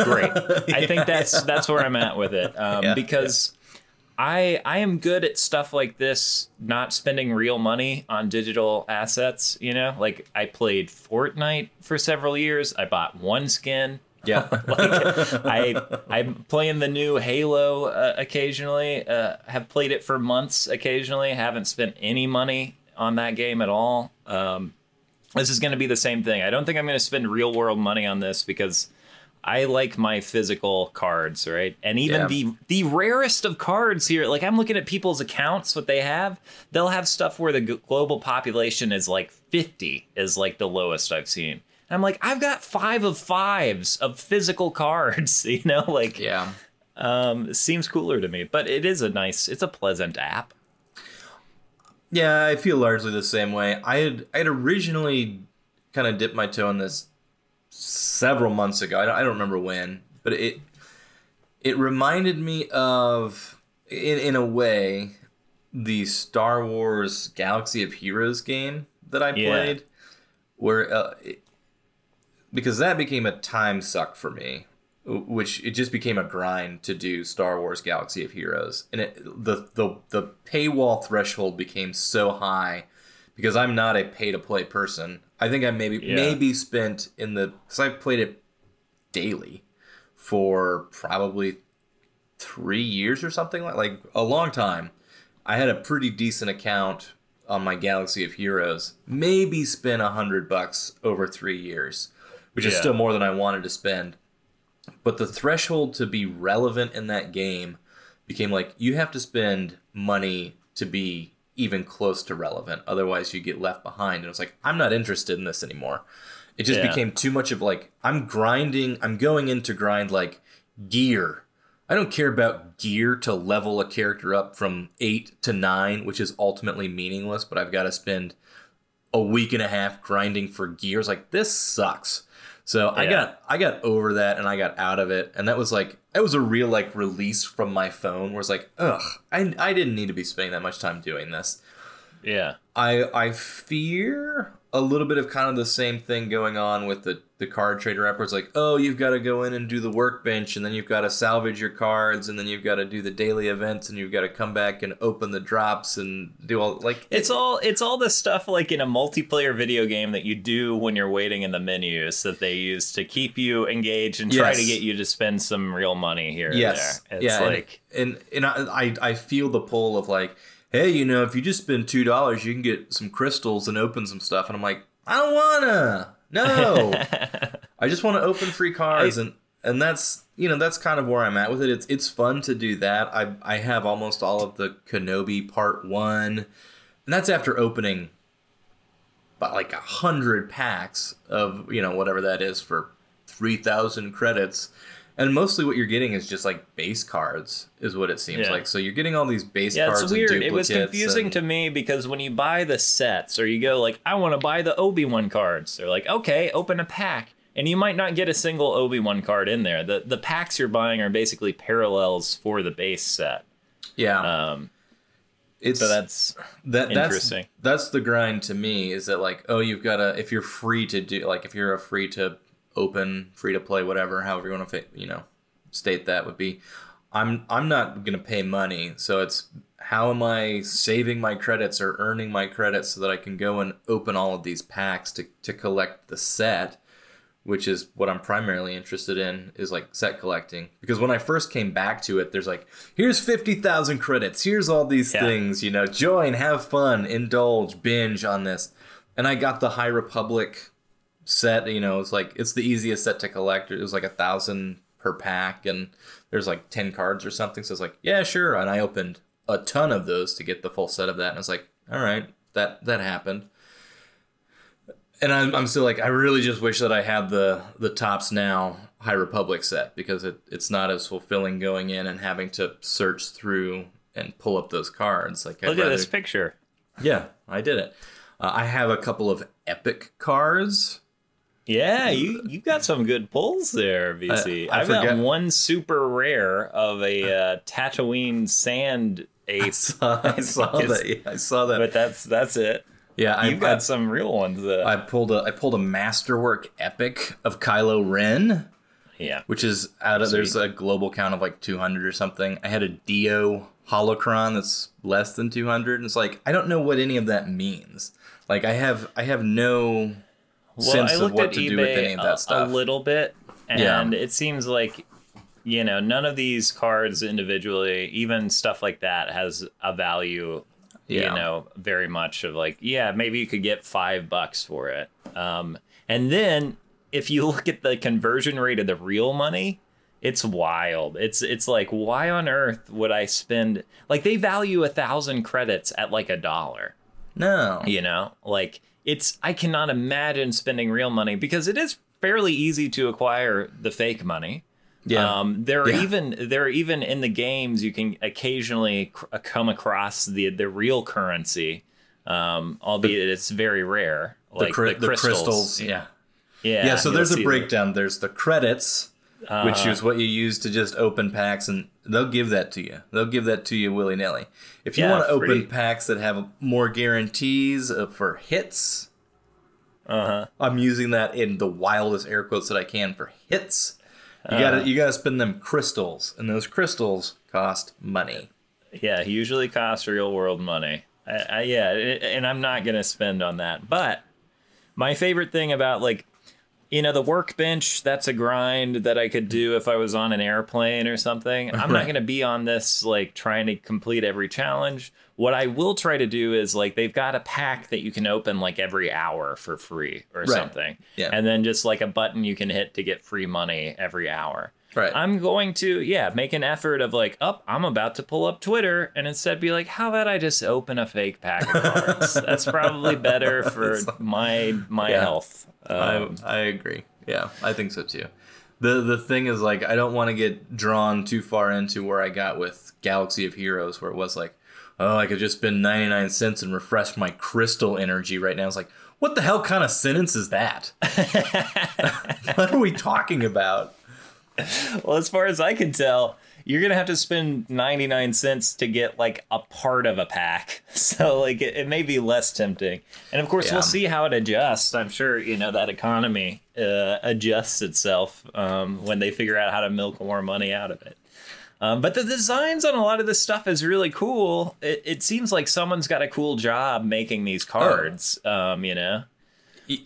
great. I think that's that's where I'm at with it um, Yeah, because. I I am good at stuff like this, not spending real money on digital assets. You know, like I played Fortnite for several years. I bought one skin. yeah. [laughs] Like I I'm playing the new Halo uh, occasionally. Uh, have played it for months occasionally. Haven't spent any money on that game at all. Um, this is going to be the same thing. I don't think I'm going to spend real world money on this because I like my physical cards, right? And even Yeah. the the rarest of cards here, like I'm looking at people's accounts, what they have, they'll have stuff where the global population is like 50 is like the lowest I've seen. And I'm like, I've got five of fives of physical [laughs] cards, [laughs] you know, like yeah. um, seems cooler to me. But it is a nice, it's a pleasant app. Yeah, I feel largely the same way. I had I had originally kind of dipped my toe in this several months ago. I don't, I don't remember when, but it it reminded me of in in a way the Star Wars Galaxy of Heroes game that I Yeah. played, where uh, it, because that became a time suck for me. which it just became a grind to do Star Wars Galaxy of Heroes, and it the the the paywall threshold became so high because I'm not a pay to play person. I think I maybe Yeah. maybe spent in the because I played it daily for probably three years or something like like a long time. I had a pretty decent account on my Galaxy of Heroes. Maybe spent a hundred bucks over three years, which is still more than I wanted to spend. But the threshold to be relevant in that game became like you have to spend money to be even close to relevant. Otherwise, you get left behind. And it's like I'm not interested in this anymore. It just Yeah. became too much of like I'm grinding. I'm going in to grind like gear. I don't care about gear to level a character up from eight to nine, which is ultimately meaningless. But I've got to spend a week and a half grinding for gears. Like this sucks. So I got I got over that and I got out of it, and that was like that was a real like release from my phone. Where it's like, ugh, I I didn't need to be spending that much time doing this. Yeah. I I fear a little bit of kind of the same thing going on with the the card trader app where it's like, oh, you've got to go in and do the workbench, and then you've got to salvage your cards, and then you've got to do the daily events, and you've got to come back and open the drops and do all like It's all it's all the stuff like in a multiplayer video game that you do when you're waiting in the menus that they use to keep you engaged and try Yes. to get you to spend some real money here yes, and there. It's yeah, like and and, and I I I feel the pull of like, hey, you know, if you just spend two dollars, you can get some crystals and open some stuff, and I'm like, I don't wanna, no. [laughs] I just want to open free cards I- and and that's you know that's kind of where I'm at with it. It's it's fun to do that. I I have almost all of the Kenobi Part One, and that's after opening, about like a hundred packs of you know whatever that is for three thousand credits. And mostly what you're getting is just like base cards, is what it seems Yeah. like. So you're getting all these base yeah, cards. it's weird. It was confusing and- to me because when you buy the sets or you go like, I want to buy the Obi Wan cards, they're like, okay, open a pack, and you might not get a single Obi Wan card in there. The the packs you're buying are basically parallels for the base set. Yeah, Um, it's so that's that that's Interesting. that's the grind to me is that like oh you've got to if you're free to do like if you're a free to open free to play whatever however you want to you know state that would be. I'm i'm not going to pay money so it's how am i saving my credits or earning my credits so that i can go and open all of these packs to to collect the set which is what I'm primarily interested in is like set collecting. Because when I first came back to it there's like here's 50,000 credits here's all these Yeah. things you know join have fun indulge binge on this. And I got the High Republic set you know it's like it's the easiest set to collect it was like a thousand per pack and there's like 10 cards or something so it's like yeah sure and I opened a ton of those to get the full set of that and it's like all right that that happened and I'm, I'm still like I really just wish that I had the the Topps Now High Republic set because it, it's not as fulfilling going in and having to search through and pull up those cards. Like I'd look at rather- this picture. yeah, I did it. Uh, I have a couple of epic cards. Yeah, you you got some good pulls there, BC. I I, have got one super rare of a uh, Tatooine sand I saw, I [laughs] saw that. Yeah, I saw that. but that's that's it. yeah, I, You've got I, some real ones. That, I pulled a I pulled a masterwork epic of Kylo Ren. yeah, which is out of Sweet. there's a global count of like 200 or something. I had a Dio holocron that's less than 200, and it's like I don't know what any of that means. Like I have I have no well, sense I of looked what at to eBay do with any of a- that stuff. a little bit, Yeah. and it seems like you know none of these cards individually, even stuff like that, has a value. Yeah. You know, very much of like, yeah, maybe you could get five bucks for it. Um, and then if you [laughs] look at the conversion rate of the real money, it's wild. It's it's like why on earth would I spend like they value a thousand credits at like a dollar no. you know like it's i cannot imagine spending real money because it is fairly easy to acquire the fake money Yeah. um, there are Yeah. even there are even in the games you can occasionally cr- uh, come across the the real currency um, albeit it's very rare the, like cri- the, the crystals. crystals. Yeah. yeah Yeah. so there's a breakdown. There's the credits, that. which Uh, is what you use to just open packs, and they'll give that to you. They'll give that to you willy nilly. If you Yeah, want to open packs that have more guarantees uh, for hits, uh-huh I'm using that in the wildest air quotes that I can for hits. You gotta you gotta spend them crystals, and those crystals cost money. Yeah, usually costs real world money. I, I, yeah, it, and I'm not gonna spend on that. But my favorite thing about like, you know, the workbench that's a grind that I could do if I was on an airplane or something. I'm not gonna be on this like trying to complete every challenge. What I will try to do is like they've got a pack that you can open like every hour for free or something. Yeah. And then just like a button you can hit to get free money every hour. Right. I'm going to, yeah, make an effort of like, up, I'm about to pull up Twitter and instead be like, how about I just open a fake pack of cards? [laughs] That's probably better for my my Yeah. health. Um, I I agree. Yeah, I think so too. The the thing is like I don't want to get drawn too far into where I got with Galaxy of Heroes where it was like, oh, I could just spend 99 cents and refresh my crystal energy right now. It's like, what the hell kind of sentence is that? [laughs] [laughs] what are we talking about? Well, as far as I can tell, you're gonna have to spend 99 cents to get like a part of a pack. [laughs] So like it, it may be less tempting. And of course, Yeah. we'll see how it adjusts. I'm sure you know that economy uh, adjusts itself um, when they figure out how to milk more money out of it. Um, but the designs on a lot of this stuff is really cool. It, it seems like someone's got a cool job making these cards. Um, you know,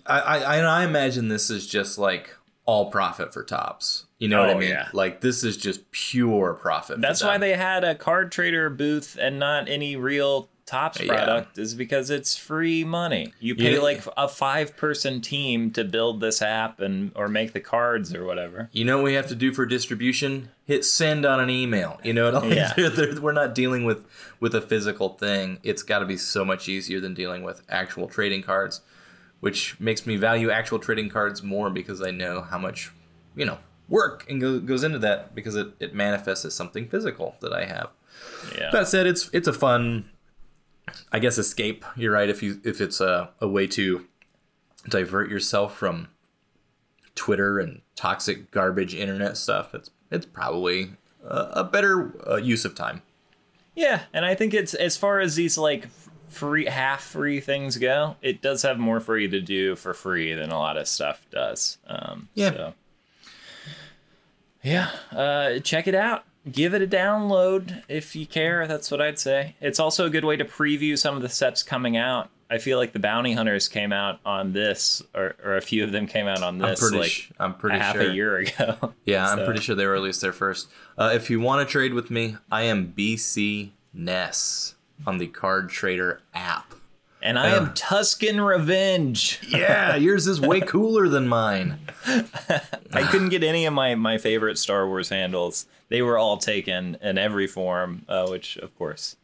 I, I I imagine this is just like all profit for Topps. You know what I Oh, mean? yeah. Like this is just pure profit. that's why they had a card trader booth and not any real Topps Yeah. product is because it's free money. You pay Yeah. like a five person team to build this app and or make the cards or whatever. You know what we have to do for distribution? Hit send on an email. You know what I mean? Yeah. [laughs] They're- they're- we're not dealing with with a physical thing. It's got to be so much easier than dealing with actual trading cards, which makes me value actual trading cards more because I know how much you know work and go, goes into that because it, it manifests as something physical that I have. Yeah. That said, it's it's a fun, I guess, escape. You're right. If you if it's a, a way to divert yourself from Twitter and toxic garbage internet stuff, it's it's probably a, a better uh, use of time. Yeah, and I think it's as far as these like free half free things go, it does have more for you to do for free than a lot of stuff does. Um, Yeah. So. Yeah, uh, check it out. Give it a download if you care. That's what I'd say. It's also a good way to preview some of the sets coming out. I feel like the bounty hunters came out on this, or, or a few of them came out on this. I'm pretty like sh- I'm a pretty half sure. a year ago. [laughs] Yeah, I'm pretty sure they released their first. Uh, if you want to trade with me, I am BC Ness on the Card Trader app. And I am Tusken Revenge. Yeah, [laughs] yours is way cooler than mine. I couldn't get any of my my favorite Star Wars handles. They were all taken in every form, uh, which of course,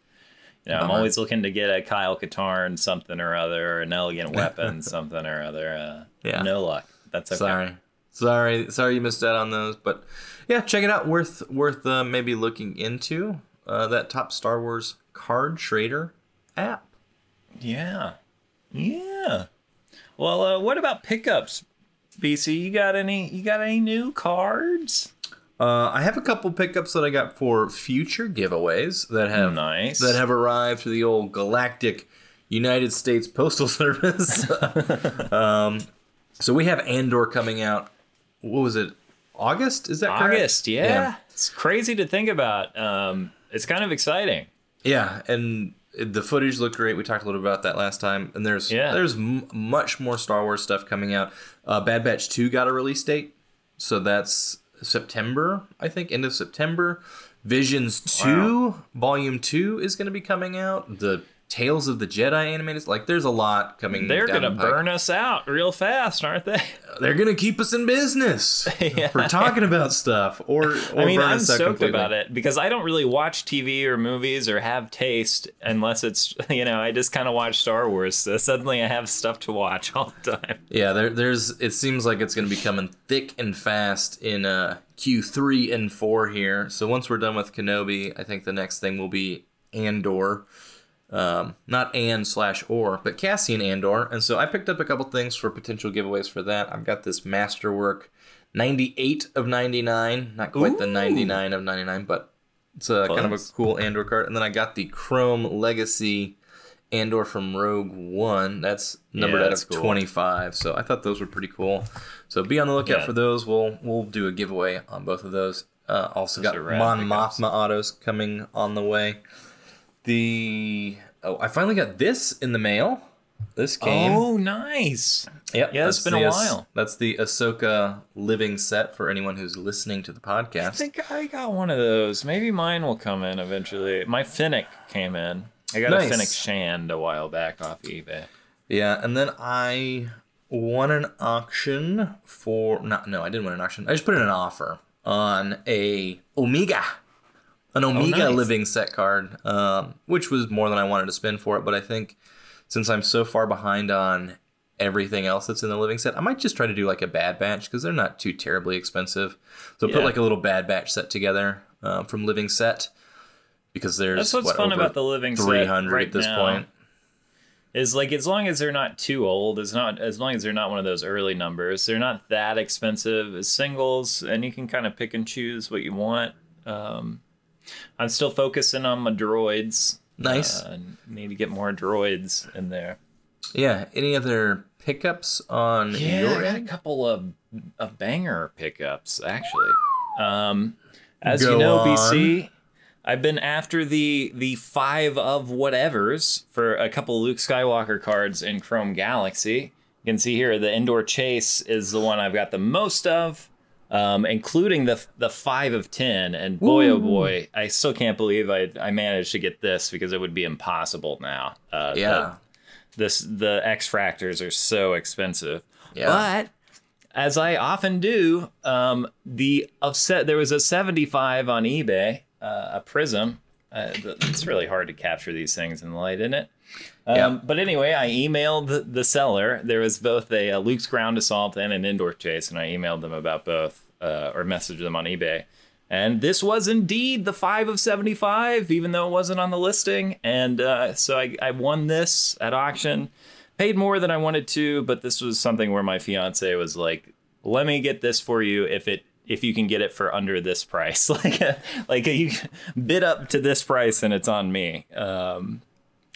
you know, I'm always looking to get a Kyle Katarn something or other, or an elegant weapon [laughs] something or other. Uh, Yeah. no luck. That's okay. Sorry, sorry, sorry you missed out on those. But yeah, check it out. Worth worth uh, maybe looking into uh, that top Star Wars Card Trader app. Yeah, yeah. Well, uh, what about pickups, BC? You got any? You got any new cards? Uh, I have a couple pickups that I got for future giveaways that have Nice. that have arrived through the old galactic United States Postal [laughs] Service. [laughs] um, so we have Andor coming out. What was it? August? Is that correct? August. Yeah. it's crazy to think about. Um, it's kind of exciting. Yeah, and the footage looked great. We talked a little about that last time. And there's Yeah. there's m- much more Star Wars stuff coming out. Uh, Bad Batch Two got a release date, so that's September, I think, end of September. Visions Two Volume Two is going to be coming out. The Tales of the Jedi animated, like there's a lot coming. They're down gonna the burn us out real fast, aren't they? [laughs] They're gonna keep us in business [laughs] Yeah. for talking about stuff. Or, [laughs] or I mean, I'm stoked completely. about it because I don't really watch TV or movies or have taste unless it's you know I just kind of watch Star Wars. So suddenly I have stuff to watch all the time. Yeah, there, there's. It seems like it's going to be coming thick and fast in uh, Q3 and 4 here. So once we're done with Kenobi, I think the next thing will be Andor. Um, not and slash or, but Cassian Andor. And so I picked up a couple things for potential giveaways for that. I've got this Masterwork 98 of 99. Not quite the 99 of 99, but it's a kind of a cool Andor card. And then I got the Chrome Legacy Andor from Rogue One. That's numbered Yeah, out of cool. 25. So I thought those were pretty cool. So be on the lookout Yeah. for those. We'll we'll do a giveaway on both of those. Uh, also Those got Mon. Mothma autos coming on the way. The oh, I finally got this in the mail. This came. Oh, nice. Yep. Yeah, it's that's been a the while. That's the Ahsoka living set for anyone who's listening to the podcast. I think I got one of those. Maybe mine will come in eventually. My Fennec came in. I got Nice. a Fennec Shand a while back off eBay. Yeah, and then I won an auction for not no, I didn't win an auction. I just put in an offer on a Omega, an Omega nice. living set card, um, which was more than I wanted to spend for it. But I think since I'm so far behind on everything else that's in the living set, I might just try to do like a Bad Batch because they're not too terribly expensive. So put like a little Bad Batch set together um, from Living Set because there's That's what's what, fun about the living set 300 right at this now. point. is like as long as they're not too old, as not as long as they're not one of those early numbers, they're not that expensive as singles, and you can kind of pick and choose what you want. Um, I'm still focusing on my droids. Nice. Uh, need to get more droids in there. Yeah. Any other pickups on Yeah, your I got a couple of of banger pickups actually. Um, as Go you know, on. BC, I've been after the the five of whatevers for a couple Luke Skywalker cards in Chrome Galaxy. You can see here the Endor Chase is the one I've got the most of, um, including the the five of ten. And boy, oh boy, I still can't believe I I managed to get this because it would be impossible now. Uh, the- Yeah. this the X fractors are so expensive. Yeah. But as I often do, um, the upset there was a 75 on eBay, uh, a Prism. Uh, it's really hard to capture these things in the light, isn't it? Um. But anyway, I emailed the, seller. There was both a, uh Luke's Ground Assault and an Endor Chase, and I emailed them about both, uh, or messaged them on eBay. And this was indeed the 5 of 75, even though it wasn't on the listing. And uh, so I, I won this at auction. Paid more than I wanted to, but this was something where my fiance was like, let me get this for you if it if you can get it for under this price [laughs] like like you bid up to this price and it's on me um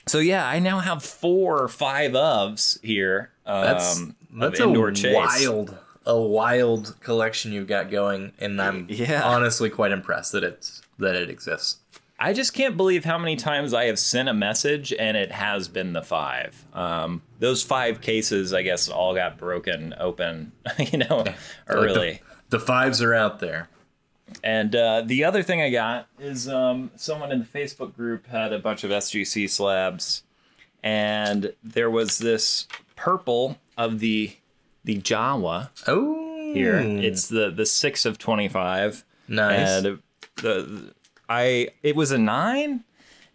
so yeah i now have four or five ofs here um That's of that's a chase wild a wild collection you've got going, and I'm Yeah. honestly quite impressed that it's that it exists. I just can't believe how many times I have sent a message and it has been the five. Um, those five cases, I guess, all got broken open, [laughs] you know, Like early. The, the fives are out there. And uh, the other thing I got is um, someone in the Facebook group had a bunch of SGC slabs, and there was this purple of the the Jawa Oh, here. It's the the six of twenty five. nice. And the I it was a nine.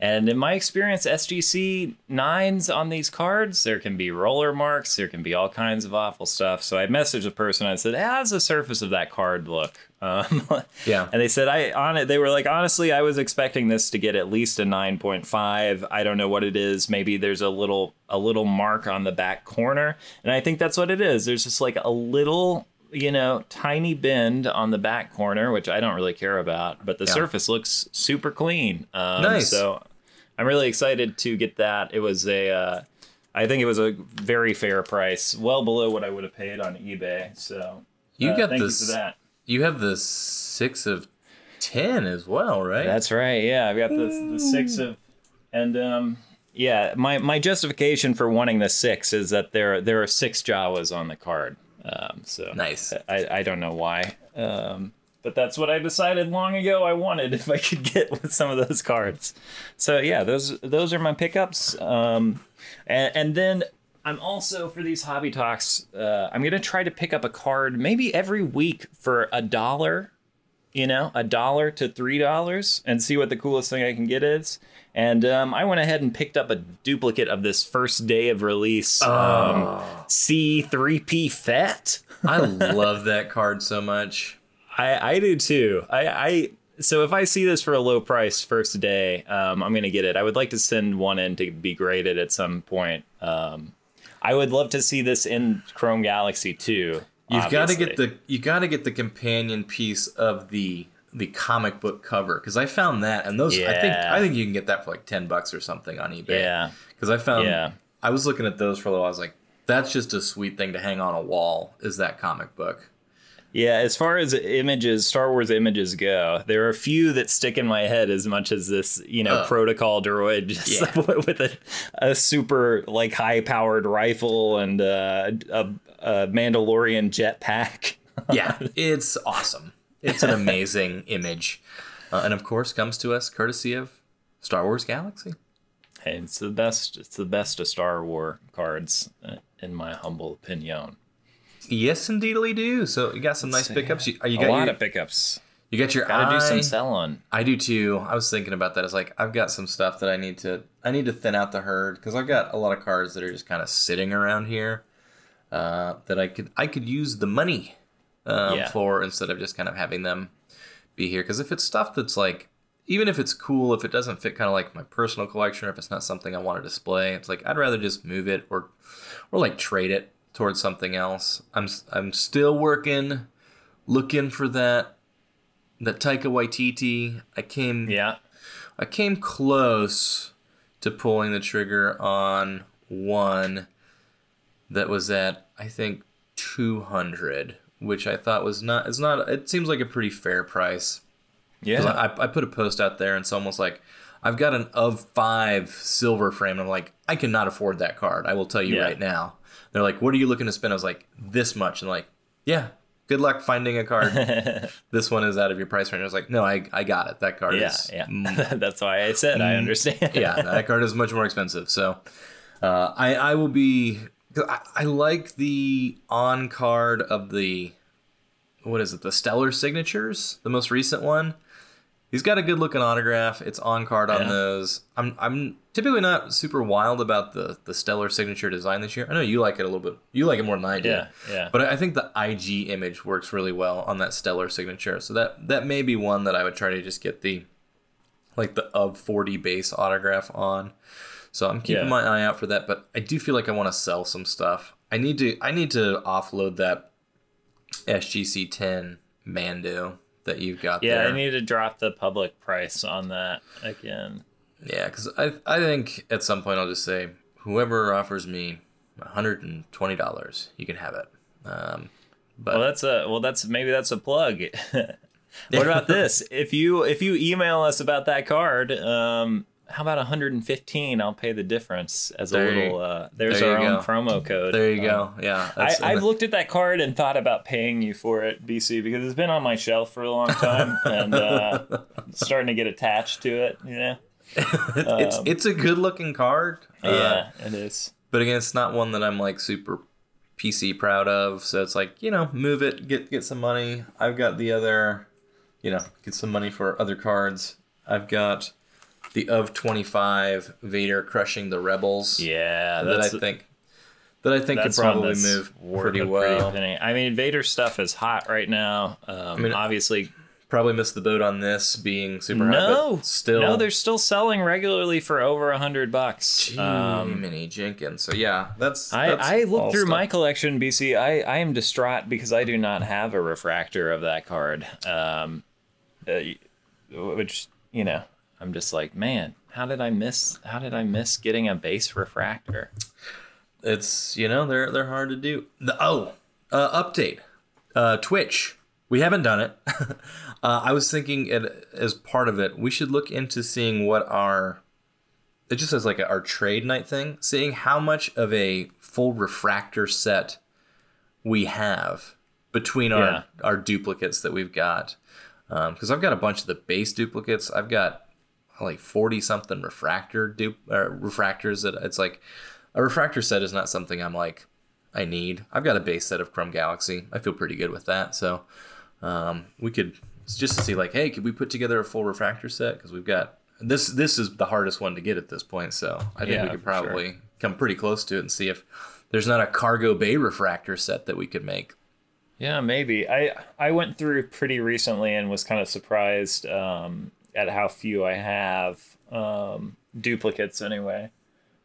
And in my experience, SGC nines on these cards, there can be roller marks, there can be all kinds of awful stuff. So I messaged a person. And I said, "How's the surface of that card look?" [laughs] Um, Yeah. And they said, "I on it." They were like, "Honestly, I was expecting this to get at least a nine point five. I don't know what it is. Maybe there's a little a little mark on the back corner, and I think that's what it is. There's just like a little." You know, tiny bend on the back corner, which I don't really care about, but the Yeah. surface looks super clean. Um, Nice. So I'm really excited to get that. It was a, uh, I think it was a very fair price, well below what I would have paid on eBay. So You uh, got this- you for that. you have the six of ten as well, right? That's right. Yeah, I've got the, the six of, and um, yeah, my my justification for wanting the six is that there there are six Jawas on the card. Um, so nice. I, I don't know why. Um, but that's what I decided long ago I wanted [laughs] if I could get with some of those cards. So yeah, those those are my pickups. Um, and, and then I'm also for these hobby talks. Uh, I'm gonna try to pick up a card maybe every week for a dollar. You know, a dollar to three dollars, and see what the coolest thing I can get is. And um, I went ahead and picked up a duplicate of this first day of release um, C3P FET. I love that card so much. I, I do too. I, I so if I see this for a low price first day, um, I'm gonna get it. I would like to send one in to be graded at some point. Um, I would love to see this in Chrome Galaxy too. You've got to get the you got to get the companion piece of the the comic book cover because I found that and those yeah. I think I think you can get that for like ten bucks or something on eBay. Yeah. Because I found Yeah. I was looking at those for a little. While, I was like, that's just a sweet thing to hang on a wall. Is that comic book? Yeah, as far as images, Star Wars images go, there are a few that stick in my head as much as this, you know, Oh. protocol droid just [laughs] Yeah. with a, a super like high powered rifle and uh, a, a Mandalorian jetpack. [laughs] Yeah, it's awesome. It's an amazing [laughs] image, uh, and of course comes to us courtesy of Star Wars Galaxy. Hey, it's the best. It's the best of Star Wars cards, uh, in my humble opinion. Yes, indeedly do. So you got some nice see. pickups. You, you a got lot your, of pickups. you got your Gotta do eye. some selling. I do too. I was thinking about that. It's like I've got some stuff that I need to I need to thin out the herd because I've got a lot of cards that are just kind of sitting around here uh, that I could I could use the money um, Yeah. for instead of just kind of having them be here. Because if it's stuff that's like even if it's cool, if it doesn't fit kind of like my personal collection, or if it's not something I want to display, it's like I'd rather just move it or or like trade it towards something else. I'm I'm still working, looking for that that Taika Waititi. I came Yeah. I came close to pulling the trigger on one that was at I think 200, which I thought was not it's not it seems like a pretty fair price. Yeah. I, I put a post out there and someone was like I've got an of 5 silver frame and I'm like I cannot afford that card. I will tell you Yeah. right now. They're like what are you looking to spend? I was like this much and like yeah, good luck finding a card. [laughs] this one is out of your price range. I was like no, I I got it. That card yeah. is Yeah. mm, [laughs] That's why I said I understand. yeah, that card is much more expensive. So uh, I I will be. I, I like the on card of the what is it? The Stellar Signatures, the most recent one. He's got a good looking autograph. It's on card on Yeah. those. I'm I'm typically not super wild about the the Stellar Signature design this year. I know you like it a little bit. You like it more than I do. Yeah, yeah. But I think the IG image works really well on that Stellar Signature. So that that may be one that I would try to just get the like the of 40 base autograph on. So I'm keeping Yeah. my eye out for that, but I do feel like I want to sell some stuff. I need to I need to offload that SGC 10 Mando that you've got Yeah, there. I need to drop the public price on that again. yeah, cuz I I think at some point I'll just say whoever offers me $120, you can have it. Um but Well, that's a well. That's maybe that's a plug. [laughs] what [laughs] about this? If you if you email us about that card, um, how about 115? I'll pay the difference as a There you- little. Uh, there's there our own go. promo code. there you Um, go. Yeah. I, I've looked at that card and thought about paying you for it, BC, because it's been on my shelf for a long [laughs] time and uh, starting to get attached to it. You know? [laughs] it's it's a good looking card. Uh, yeah, it is. but again, it's not one that I'm like super PC proud of. So it's like you know, move it, get get some money. I've got the other, you know, get some money for other cards. I've got the of 25 Vader crushing the rebels. Yeah, that I think that I think could probably move pretty well. penny. I mean, Vader stuff is hot right now. Um, mean, obviously, Probably missed the boat on this being super high, no, but still. no, they're still selling regularly for over a hundred bucks. Um, Jiminy Jenkins. So yeah, that's. I, that's I looked through stuff. my collection, BC. I, I am distraught because I do not have a refractor of that card. Um, uh, which you know, I'm just like, man, how did I miss? How did I miss getting a base refractor? it's you know they're they're hard to do. The, oh, uh, update. Uh, Twitch. We haven't done it. [laughs] uh, I was thinking it, as part of it, we should look into seeing what our it just says like our trade night thing, seeing how much of a full refractor set we have between Yeah. our our duplicates that we've got. Because I've got a bunch of the base duplicates. I've got like forty something refractor du- uh, refractors that it's like a refractor set is not something I'm like I need. I've got a base set of Chrome Galaxy. I feel pretty good with that. So um, we could just to see like, hey, could we put together a full refractor set? Because we've got this. This is the hardest one to get at this point. So I think Yeah, we could for sure. probably come pretty close to it and see if there's not a cargo bay refractor set that we could make. Yeah, maybe. I I went through pretty recently and was kind of surprised um, at how few I have um, duplicates anyway.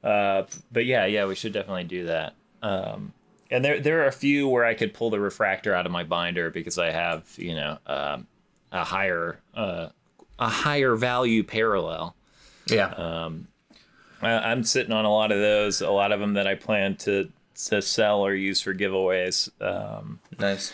Uh, but yeah, yeah, we should definitely do that. Um, and there there are a few where I could pull the refractor out of my binder because I have you know um, a higher uh, a higher value parallel. Yeah. I, I'm sitting on a lot of those. A lot of them that I plan to to sell or use for giveaways. Um, nice.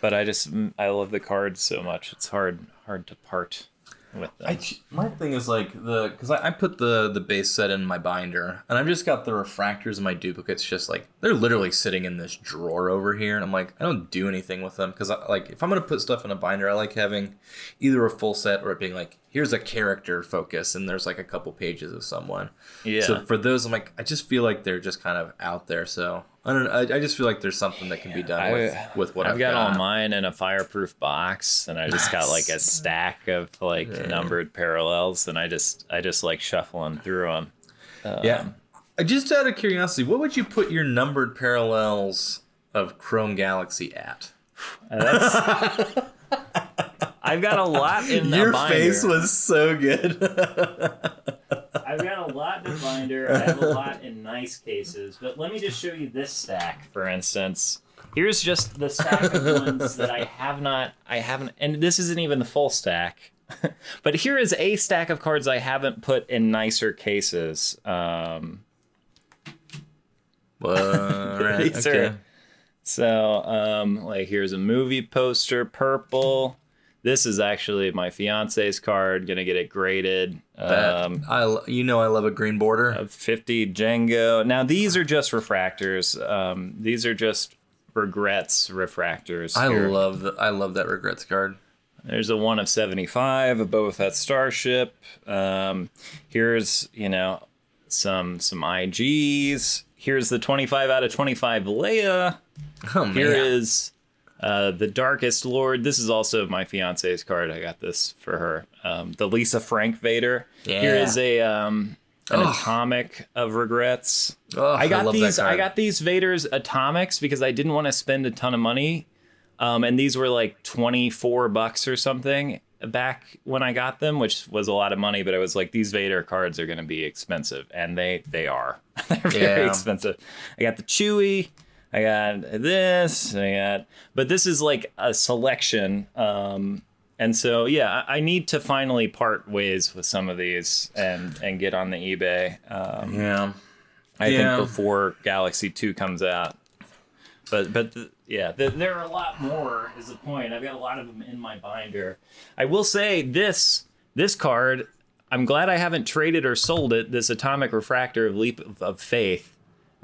but I just I love the cards so much. It's hard hard to part with them. I, my thing is like the because I, I put the the base set in my binder and I've just got the refractors and my duplicates just like they're literally sitting in this drawer over here and I'm like I don't do anything with them because like if I'm gonna put stuff in a binder I like having either a full set or it being like here's a character focus and there's like a couple pages of someone yeah. so for those I'm like I just feel like they're just kind of out there so I don't know I, I just feel like there's something that can be done I- with with what I've, I've, got, all mine in a fireproof box, and I just got like a stack of like numbered parallels, and I just I just like shuffling through them. Yeah. Uh, Just out of curiosity, what would you put your numbered parallels of Chrome Galaxy at? That's. [laughs] I've got a lot in Your face was so good. [laughs] I've got a lot in a binder. I have a lot in nice cases, but let me just show you this stack, for instance. Here's just the stack of ones that I have not, I haven't, and this isn't even the full stack. [laughs] but here is a stack of cards I haven't put in nicer cases. Um, Well, [laughs] right, okay. so, um, like, here's a movie poster, purple. This is actually my fiance's card. Gonna get it graded. Um, I, you know I love a green border. of 50 Jango. Now these are just refractors. Um, these are just regrets refractors. I here. love the, I love that regrets card. There's a one of 75 of Boba Fett Starship. Um, here's you know some some IGs. Here's the 25 out of 25 Leia. Oh man. Here is uh, the Darkest Lord. This is also my fiance's card. I got this for her. Um, the Lisa Frank Vader. Here Yeah. is a um, an Ugh. atomic of regrets. Ugh, I got love that these. I got these Vader's atomics because I didn't want to spend a ton of money, um, and these were like twenty four bucks or something back when I got them, which was a lot of money. But I was like, these Vader cards are going to be expensive, and they they are. [laughs] They're very Yeah. expensive. I got the Chewie. I got this. I got, but this is like a selection. Um, and so yeah, I I need to finally part ways with some of these and and get on the eBay. Um, Yeah. I Yeah. think before Galaxy Two comes out. But but th- yeah, th- there are a lot more. Is the point? I've got a lot of them in my binder. I will say this this card. I'm glad I haven't traded or sold it. This Atomic Refractor of Leap of, of Faith,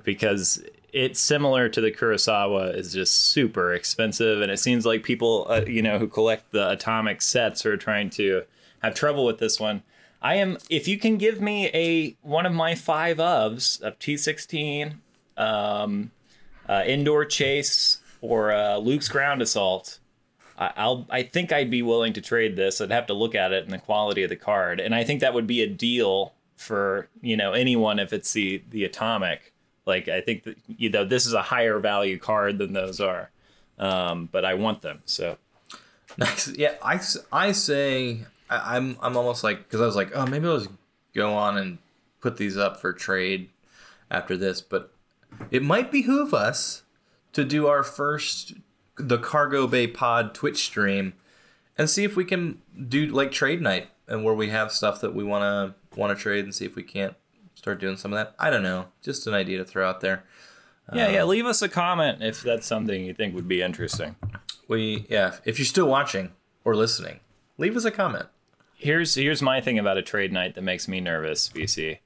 because it's similar to the Kurosawa. is just super expensive, and it seems like people uh, you know who collect the Atomic sets are trying to have trouble with this one. I am. If you can give me a one of my five ofs of T16, um, uh, Endor Chase, or uh, Luke's ground assault, I, I'll. I think I'd be willing to trade this. I'd have to look at it and the quality of the card, and I think that would be a deal for you know anyone if it's the the atomic. Like I think that you know this is a higher value card than those are, um, but I want them. So [laughs] Nice. Yeah, I say I, I'm I'm almost like because I was like oh maybe I'll just go on and put these up for trade after this, but it might behoove us to do our first the Cargo Bay Pod Twitch stream and see if we can do like trade night and where we have stuff that we want to want to trade and see if we can't start doing some of that. I don't know, just an idea to throw out there. yeah, yeah. Leave us a comment if that's something you think would be interesting. We yeah, if you're still watching or listening, leave us a comment. here's here's my thing about a trade night that makes me nervous, BC.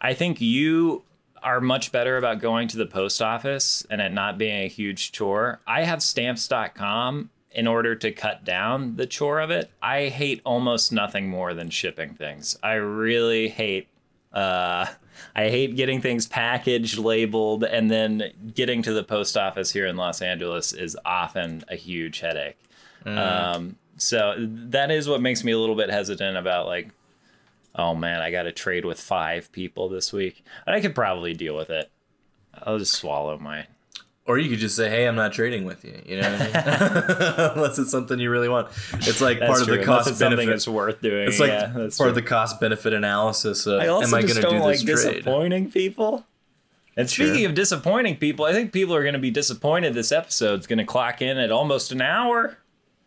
I think you are much better about going to the post office and it not being a huge chore. I have stamps.com in order to cut down the chore of it. I hate almost nothing more than shipping things. I really hate uh I hate getting things packaged, labeled, and then getting to the post office here in Los Angeles is often a huge headache. Um, so that is what makes me a little bit hesitant about like, oh man, I got to trade with five people this week. And I could probably deal with it. I'll just swallow my. Or you could just say, "Hey, I'm not trading with you." You know, what I mean? [laughs] [laughs] unless it's something you really want. It's like That's part of true. the Unless cost it's something benefit. that's worth doing. It's like yeah, part of the cost benefit analysis of I also am I going to don't like this trade? disappointing people. And Sure. speaking of disappointing people, I think people are going to be disappointed. This episode's going to clock in at almost an hour.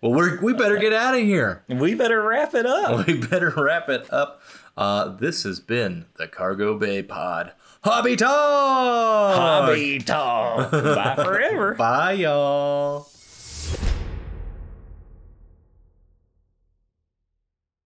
Well, we're, we better get out of here. We better wrap it up. [laughs] We better wrap it up. Uh, this has been the Cargo Bay Pod. Hobby Talk! Hobby Talk. Bye forever. [laughs] Bye, y'all.